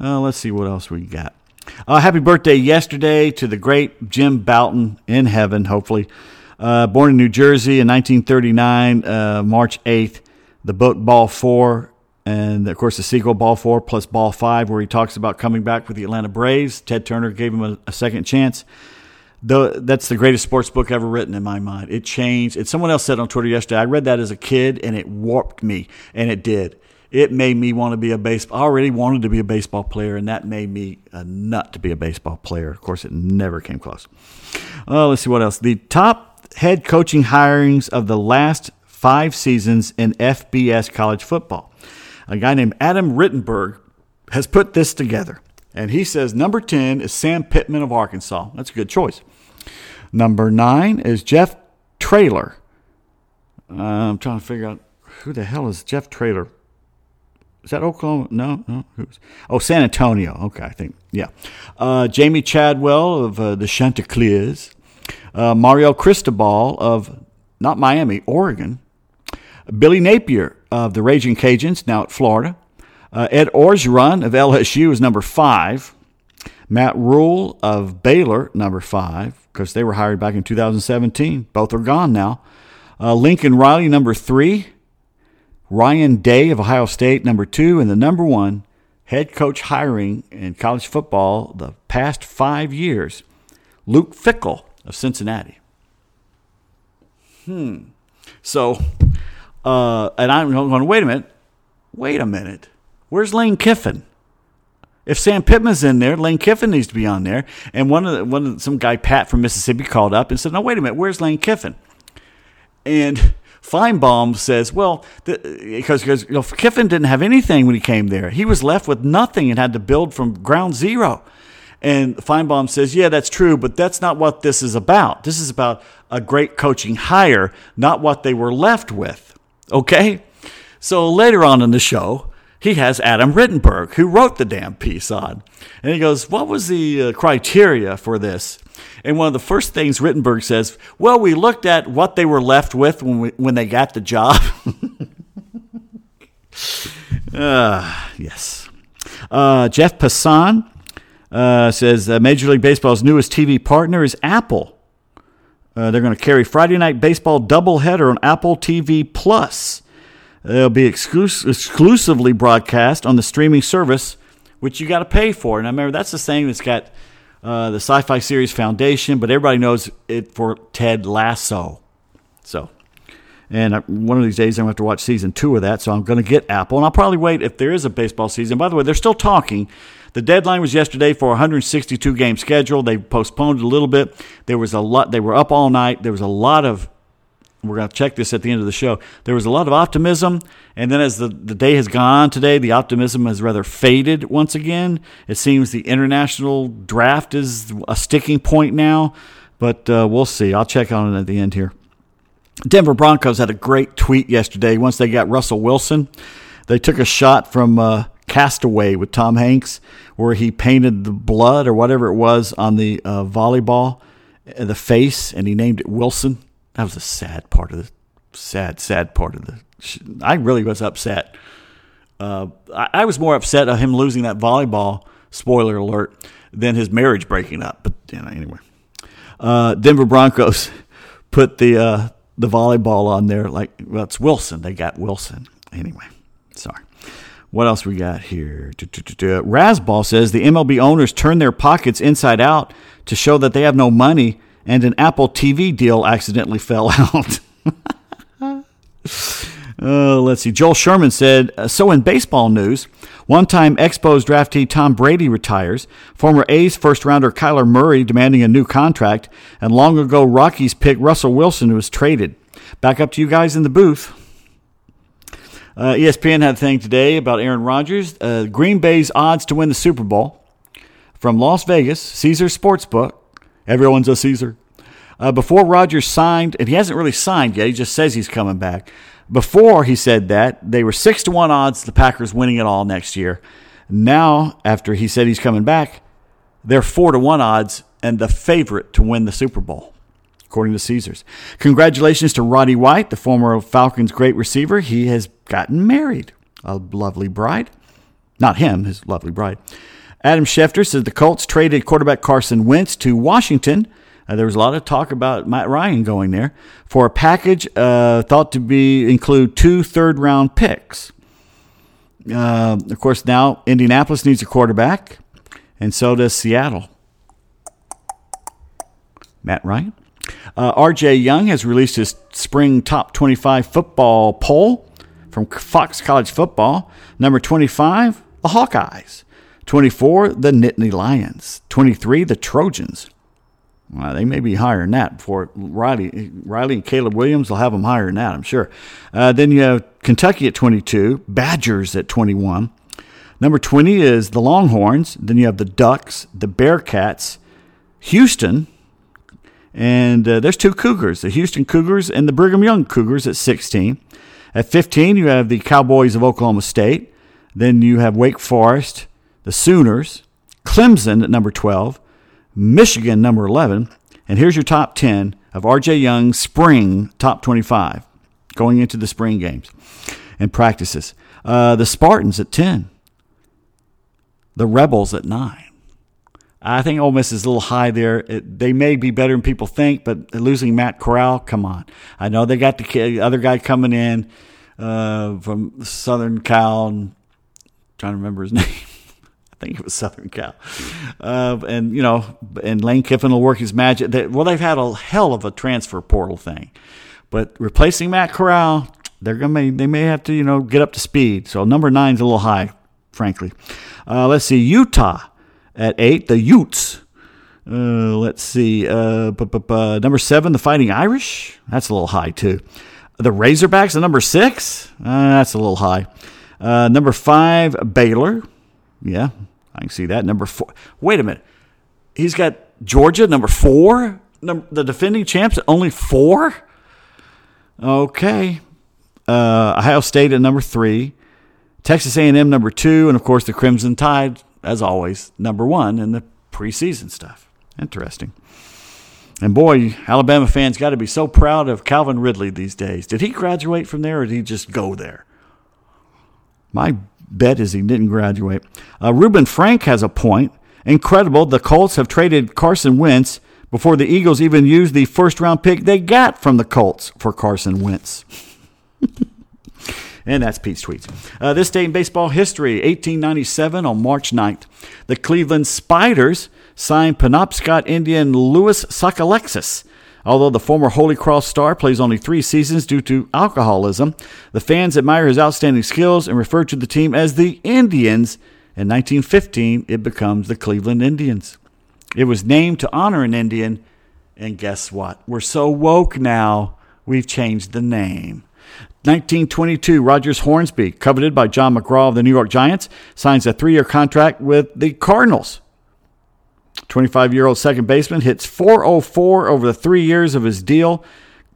Uh, let's see what else we got. Uh, happy birthday yesterday to the great Jim Bouton in heaven, hopefully. Uh, born in New Jersey in 1939, uh, March 8th. The book Ball 4, and of course the sequel Ball 4 plus Ball 5, where he talks about coming back with the Atlanta Braves. Ted Turner gave him a, a second chance. the, that's the greatest sports book ever written in my mind. It changed. And someone else said on Twitter yesterday, I read that as a kid and it warped me, and it did. It made me want to be a baseball. I already wanted to be a baseball player, and that made me a nut to be a baseball player. Of course, it never came close. Uh, let's see what else. The top head coaching hirings of the last five seasons in FBS college football. A guy named Adam Rittenberg has put this together. And he says number 10 is Sam Pittman of Arkansas. That's a good choice. Number nine is Jeff Traylor. Uh, I'm trying to figure out who the hell is Jeff Traylor. Is that Oklahoma? No, no. Oh, San Antonio. Okay, I think. Yeah. Uh, Jamey Chadwell of uh, the Chanticleers. Uh, Mario Cristobal of, not Miami, Oregon. Billy Napier of the Raging Cajuns, now at Florida. Uh, Ed Orgeron of LSU is number five. Matt Rhule of Baylor, number five, because they were hired back in 2017. Both are gone now. Uh, Lincoln Riley, number three. Ryan Day of Ohio State, number two. And the number one head coach hiring in college football the past five years, Luke Fickell of Cincinnati. Hmm. So, uh, and I'm going, wait a minute. Wait a minute. Where's Lane Kiffin? If Sam Pittman's in there, Lane Kiffin needs to be on there. And one of the, one of the, some guy Pat from Mississippi called up and said, "No, wait a minute, where's Lane Kiffin?" And Finebaum says, "Well, because you know, Kiffin didn't have anything when he came there. He was left with nothing and had to build from ground zero. And Finebaum says, "Yeah, that's true, but that's not what this is about. This is about a great coaching hire, not what they were left with." Okay. So later on in the show, he has Adam Rittenberg, who wrote the damn piece on. And he goes, What was the uh, criteria for this? And one of the first things Rittenberg says, Well, we looked at what they were left with when, we, when they got the job. uh, *laughs* yes. Uh, Jeff Passan uh, says uh, Major League Baseball's newest TV partner is Apple. Uh, they're going to carry Friday Night Baseball doubleheader on Apple TV Plus. They'll be exclus- exclusively broadcast on the streaming service, which you got to pay for. And I remember that's the thing that's got uh, the Sci-Fi Series Foundation, but everybody knows it for Ted Lasso. So, and one of these days I'm going to have to watch season two of that. So I'm going to get Apple, and I'll probably wait if there is a baseball season. By the way, they're still talking. The deadline was yesterday for a 162 game schedule. They postponed a little bit. There was a lot. They were up all night. There was a lot of we're going to check this at the end of the show. There was a lot of optimism, and then as the, the day has gone on today, the optimism has rather faded once again. It seems the international draft is a sticking point now, but uh, we'll see. I'll check on it at the end here. Denver Broncos had a great tweet yesterday once they got Russell Wilson. They took a shot from uh, Castaway with Tom Hanks, where he painted the blood or whatever it was on the uh, volleyball, uh, the face, and he named it Wilson. That was a sad part of the sad, sad part of the. I really was upset. Uh, I, I, was more upset of him losing that volleyball. Spoiler alert! Than his marriage breaking up. But you know, anyway, uh, Denver Broncos *laughs* put the uh, the volleyball on there. Like, well, it's Wilson. They got Wilson. Anyway, sorry. What else we got here? Razzball says the MLB owners turn their pockets inside out to show that they have no money and an Apple TV deal accidentally fell *laughs* out. uh, let's see. Joel Sherman said uh, So, in baseball news, one time Expos draftee Tom Brady retires, former A's first rounder Kyler Murray demanding a new contract, and long ago Rockies pick Russell Wilson who was traded. Back up to you guys in the booth. Uh, ESPN had a thing today about Aaron Rodgers. Uh, Green Bay's odds to win the Super Bowl from Las Vegas, Caesar Sportsbook. Everyone's a Caesar. Uh, before Rodgers signed, and he hasn't really signed yet, he just says he's coming back. Before he said that, they were six to one odds the Packers winning it all next year. Now, after he said he's coming back, they're four to one odds and the favorite to win the Super Bowl, according to Caesars. Congratulations to Roddy White, the former Falcons' great receiver. He has gotten married, a lovely bride. Not him, his lovely bride. Adam Schefter says the Colts traded quarterback Carson Wentz to Washington. Uh, there was a lot of talk about Matt Ryan going there for a package uh, thought to be include two third round picks. Uh, of course, now Indianapolis needs a quarterback, and so does Seattle. Matt Ryan. Uh, RJ Young has released his spring top 25 football poll from Fox College Football. Number 25, the Hawkeyes. 24, the Nittany Lions. 23, the Trojans. Well, they may be higher than that before Riley, Riley and Caleb Williams will have them higher than that, I'm sure. Uh, then you have Kentucky at 22, Badgers at 21. Number 20 is the Longhorns. Then you have the Ducks, the Bearcats, Houston, and uh, there's two Cougars, the Houston Cougars and the Brigham Young Cougars at 16. At 15, you have the Cowboys of Oklahoma State. Then you have Wake Forest, the Sooners, Clemson at number 12, Michigan number 11. And here's your top 10 of RJ Young's spring top 25 going into the spring games and practices. Uh, the Spartans at 10, the Rebels at 9. I think Ole Miss is a little high there. It, they may be better than people think, but losing Matt Corral, come on. I know they got the other guy coming in uh, from Southern Cal. Trying to remember his *laughs* name. I think it was Southern Cal. Uh, and, you know, and Lane Kiffin will work his magic. They, well, they've had a hell of a transfer portal thing. But replacing Matt Corral, they're gonna they may have to, you know, get up to speed. So number nine's a little high, frankly. Uh, let's see, Utah at eight, the Utes. Uh, let's see. Uh, number seven, the Fighting Irish. That's a little high, too. The Razorbacks at number six. Uh, that's a little high. Uh, number five, Baylor. Yeah, I can see that. Number four. Wait a minute. He's got Georgia, number four. Number, the defending champs, only four? Okay. Uh, Ohio State at number three. Texas A&M number two. And, of course, the Crimson Tide as always, number one in the preseason stuff. Interesting. And boy, Alabama fans got to be so proud of Calvin Ridley these days. Did he graduate from there or did he just go there? My bet is he didn't graduate. Uh, Reuben Frank has a point. Incredible. The Colts have traded Carson Wentz before the Eagles even used the first round pick they got from the Colts for Carson Wentz. *laughs* And that's Pete's tweets. Uh, this day in baseball history, 1897 on March 9th, the Cleveland Spiders signed Penobscot Indian Louis Sockalexis. Although the former Holy Cross star plays only three seasons due to alcoholism, the fans admire his outstanding skills and refer to the team as the Indians. In 1915, it becomes the Cleveland Indians. It was named to honor an Indian, and guess what? We're so woke now, we've changed the name. 1922, Rogers Hornsby, coveted by John McGraw of the New York Giants, signs a three year contract with the Cardinals. 25 year old second baseman hits 404 over the three years of his deal,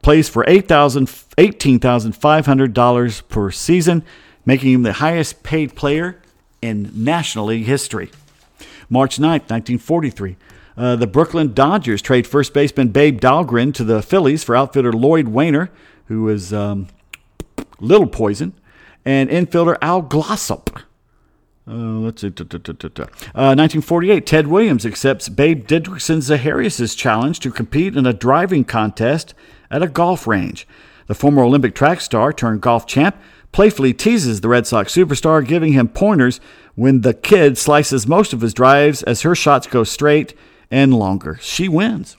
plays for $18,500 per season, making him the highest paid player in National League history. March 9, 1943. Uh, the Brooklyn Dodgers trade first baseman Babe Dahlgren to the Phillies for outfielder Lloyd Waner, who was um, Little Poison, and infielder Al Glossop. Uh, let's see. Uh, 1948, Ted Williams accepts Babe Didrikson Zaharias' challenge to compete in a driving contest at a golf range. The former Olympic track star turned golf champ playfully teases the Red Sox superstar, giving him pointers when the kid slices most of his drives as her shots go straight and longer. She wins.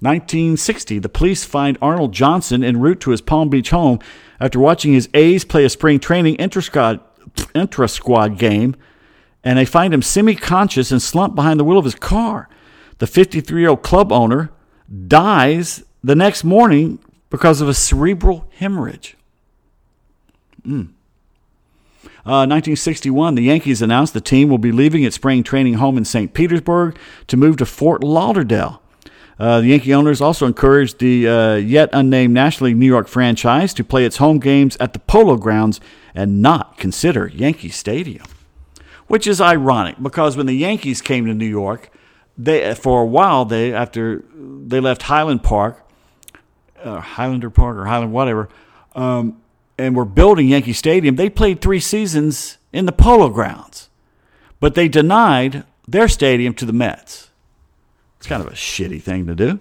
1960, the police find Arnold Johnson en route to his Palm Beach home after watching his A's play a spring training intra-squad, intra-squad game, and they find him semi-conscious and slumped behind the wheel of his car. The 53-year-old club owner dies the next morning because of a cerebral hemorrhage. Mm. Uh, 1961, the Yankees announced the team will be leaving its spring training home in St. Petersburg to move to Fort Lauderdale. Uh, the Yankee owners also encouraged the uh, yet unnamed National League New York franchise to play its home games at the Polo Grounds and not consider Yankee Stadium. Which is ironic because when the Yankees came to New York, they for a while they after they left Highland Park, uh, Highlander Park or Highland whatever, um, and were building Yankee Stadium. They played three seasons in the Polo Grounds, but they denied their stadium to the Mets. It's kind of a shitty thing to do.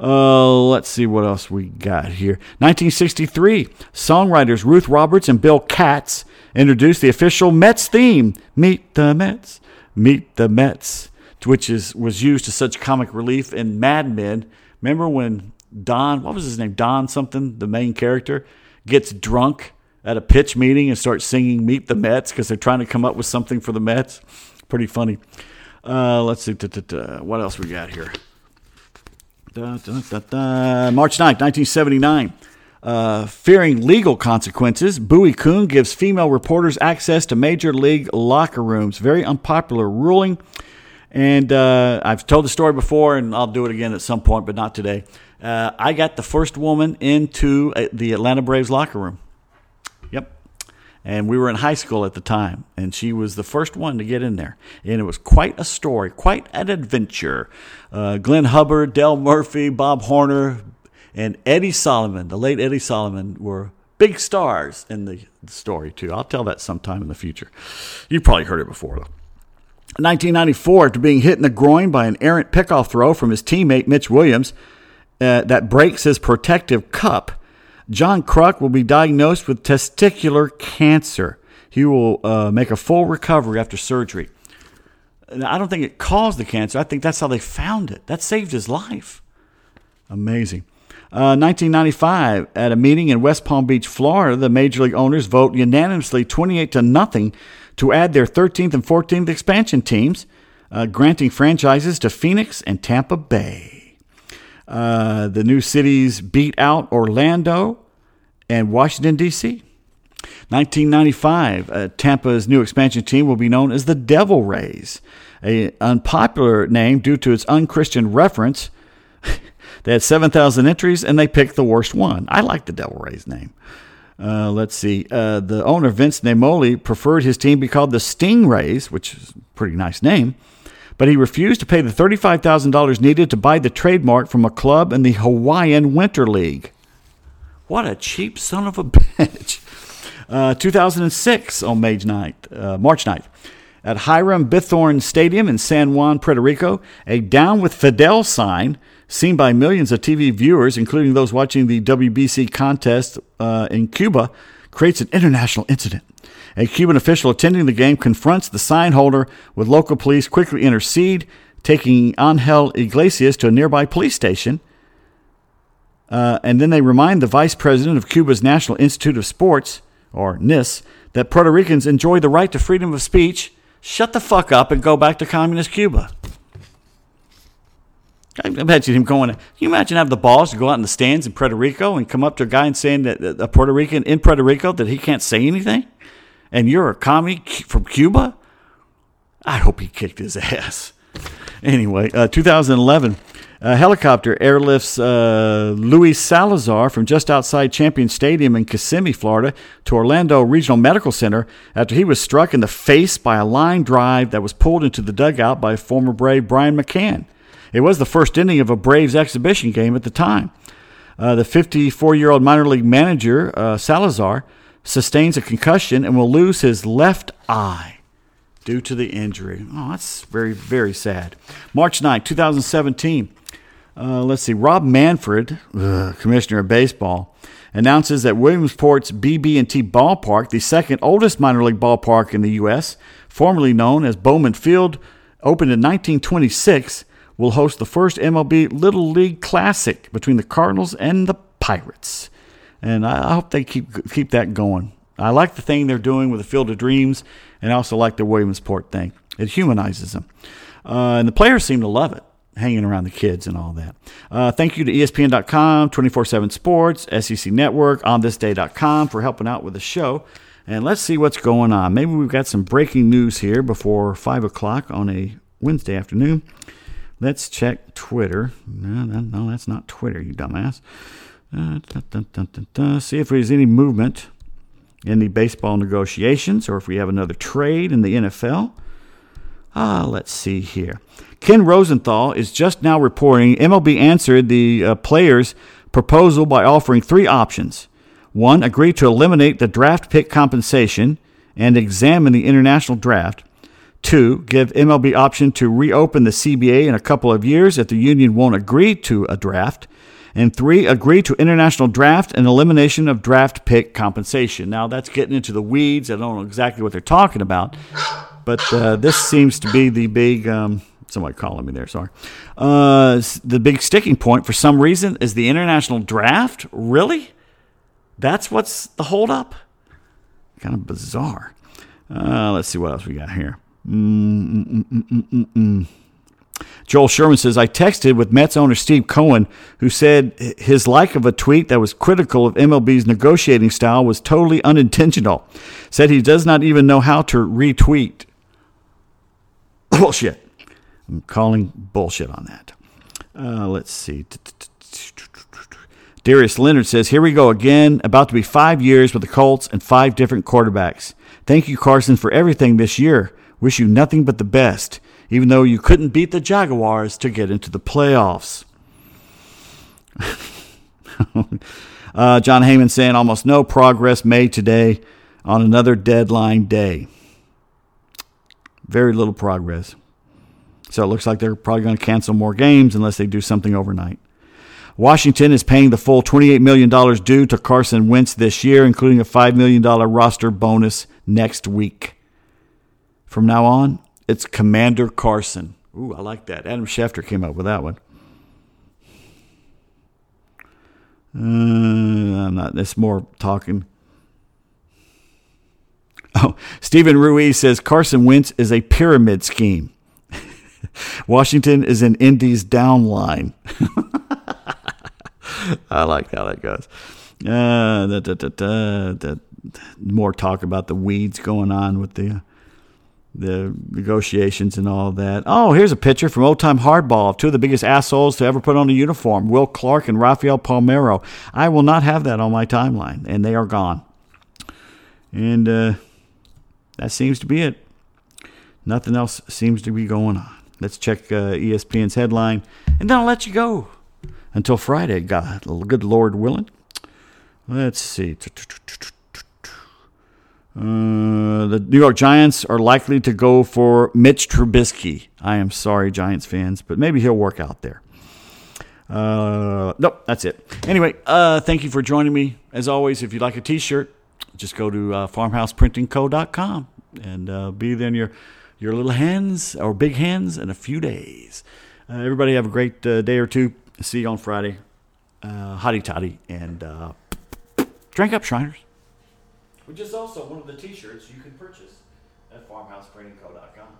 Uh, let's see what else we got here. 1963, songwriters Ruth Roberts and Bill Katz introduced the official Mets theme, "Meet the Mets, Meet the Mets," which is was used to such comic relief in Mad Men Remember when Don, what was his name? Don something, the main character, gets drunk at a pitch meeting and starts singing Meet the Mets because they're trying to come up with something for the Mets. Pretty funny. Uh, let's see. What else we got here? March 9th, 1979. Uh, fearing legal consequences, Bowie Kuhn gives female reporters access to major league locker rooms. Very unpopular ruling. And uh, I've told the story before, and I'll do it again at some point, but not today. Uh, I got the first woman into uh, the Atlanta Braves locker room. And we were in high school at the time, and she was the first one to get in there. And it was quite a story, quite an adventure. Uh, Glenn Hubbard, Dale Murphy, Bob Horner, and Eddie Solomon, the late Eddie Solomon, were big stars in the story, too. I'll tell that sometime in the future. You've probably heard it before, though. 1994, after being hit in the groin by an errant pickoff throw from his teammate Mitch Williams uh, that breaks his protective cup, John Kruk will be diagnosed with testicular cancer. He will uh, make a full recovery after surgery. I don't think it caused the cancer. I think that's how they found it. That saved his life. Amazing. Uh, 1995, at a meeting in West Palm Beach, Florida, the major league owners vote unanimously 28 to nothing to add their 13th and 14th expansion teams, uh, granting franchises to Phoenix and Tampa Bay. Uh, the new cities beat out Orlando and Washington, D.C. 1995, uh, Tampa's new expansion team will be known as the Devil Rays, an unpopular name due to its unchristian reference. *laughs* they had 7,000 entries and they picked the worst one. I like the Devil Rays name. Uh, let's see. Uh, the owner, Vince Naimoli, preferred his team be called the Stingrays, which is a pretty nice name, but he refused to pay the $35,000 needed to buy the trademark from a club in the Hawaiian Winter League. What a cheap son of a *laughs* bitch. Uh, 2006 on May 9th, uh, March 9th. At Hiram Bithorn Stadium in San Juan, Puerto Rico, a Down with Fidel sign seen by millions of TV viewers, including those watching the WBC contest uh, in Cuba, creates an international incident. A Cuban official attending the game confronts the sign holder with local police quickly intercede, taking Angel Iglesias to a nearby police station. Uh, and then they remind the vice president of Cuba's National Institute of Sports, or NIS, that Puerto Ricans enjoy the right to freedom of speech. Shut the fuck up and go back to communist Cuba. I imagine him going. Can you imagine having the balls to go out in the stands in Puerto Rico and come up to a guy and saying that a Puerto Rican in Puerto Rico that he can't say anything, and you're a commie from Cuba? I hope he kicked his ass. Anyway, uh, 2011, a helicopter airlifts uh, Luis Salazar from just outside Champion Stadium in Kissimmee, Florida, to Orlando Regional Medical Center after he was struck in the face by a line drive that was pulled into the dugout by former Brave Brian McCann. It was the first inning of a Braves exhibition game at the time. Uh, the 54 year old minor league manager, uh, Salazar, sustains a concussion and will lose his left eye due to the injury. Oh, that's very, very sad. March 9, 2017. Uh, let's see. Rob Manfred, ugh, commissioner of baseball, announces that Williamsport's BB&T Ballpark, the second oldest minor league ballpark in the U.S., formerly known as Bowman Field, opened in 1926 will host the first MLB Little League Classic between the Cardinals and the Pirates. And I hope they keep keep that going. I like the thing they're doing with the Field of Dreams, and I also like the Williamsport thing. It humanizes them. Uh, and the players seem to love it, hanging around the kids and all that. Uh, thank you to ESPN.com, 24 7 Sports, SEC Network, OnThisDay.com for helping out with the show. And let's see what's going on. Maybe we've got some breaking news here before 5 o'clock on a Wednesday afternoon. Let's check Twitter. No, no, no that's not Twitter, you dumbass. Uh, dun, dun, dun, See if there's any movement in the baseball negotiations or if we have another trade in the NFL. Ah, let's see here. Ken Rosenthal is just now reporting MLB answered the uh, players' proposal by offering three options. One, agree to eliminate the draft pick compensation and examine the international draft. Two, give MLB option to reopen the CBA in a couple of years if the union won't agree to a draft. And three, agree to international draft and elimination of draft pick compensation. Now, that's getting into the weeds. I don't know exactly what they're talking about, but uh, this seems to be the big um, Somebody calling me there. Sorry. Uh, the big sticking point for some reason is the international draft. Really? That's what's the holdup? Kind of bizarre. Uh, let's see what else we got here. Mm-mm-mm-mm-mm. Joel Sherman says, I texted with Mets owner Steve Cohen, who said his like of a tweet that was critical of MLB's negotiating style was totally unintentional. Said he does not even know how to retweet. *coughs* Bullshit. I'm calling bullshit on that. Uh, let's see. Darius Leonard says, Here we go again. About to be five years with the Colts and five different quarterbacks. Thank you, Carson, for everything this year. Wish you nothing but the best, even though you couldn't beat the Jaguars to get into the playoffs. *laughs* uh, Jon Heyman saying, Almost no progress made today on another deadline day. Very little progress. So it looks like they're probably going to cancel more games unless they do something overnight. Washington is paying the full $28 million due to Carson Wentz this year, including a $5 million roster bonus next week. From now on, it's Commander Carson. Ooh, I like that. Adam Schefter came up with that one. Uh, I'm not. It's more talking. Oh, Steven Ruiz says Carson Wentz is a pyramid scheme. *laughs* Washington is an Indy's downline. *laughs* I like how that goes. Uh, da, da, da, more talk about the weeds going on with the the negotiations and all that. Oh, here's a picture from old time hardball of two of the biggest assholes to ever put on a uniform, Will Clark and Rafael Palmeiro. I will not have that on my timeline, and they are gone. And uh, that seems to be it. Nothing else seems to be going on. Let's check uh, ESPN's headline, and then I'll let you go until Friday. God, good Lord willing. Let's see. Uh, the New York Giants are likely to go for Mitch Trubisky. I am sorry, Giants fans, but maybe he'll work out there. Uh, nope, that's it. Anyway, uh, thank you for joining me. As always, if you'd like a T-shirt, just go to uh, farmhouseprintingco.com and uh, be there in your your little hands or big hands in a few days. Uh, everybody have a great day or two. See you on Friday. Uh, toddy and drink up, Shriners. Which is also one of the t shirts you can purchase at farmhouseprintingco.com.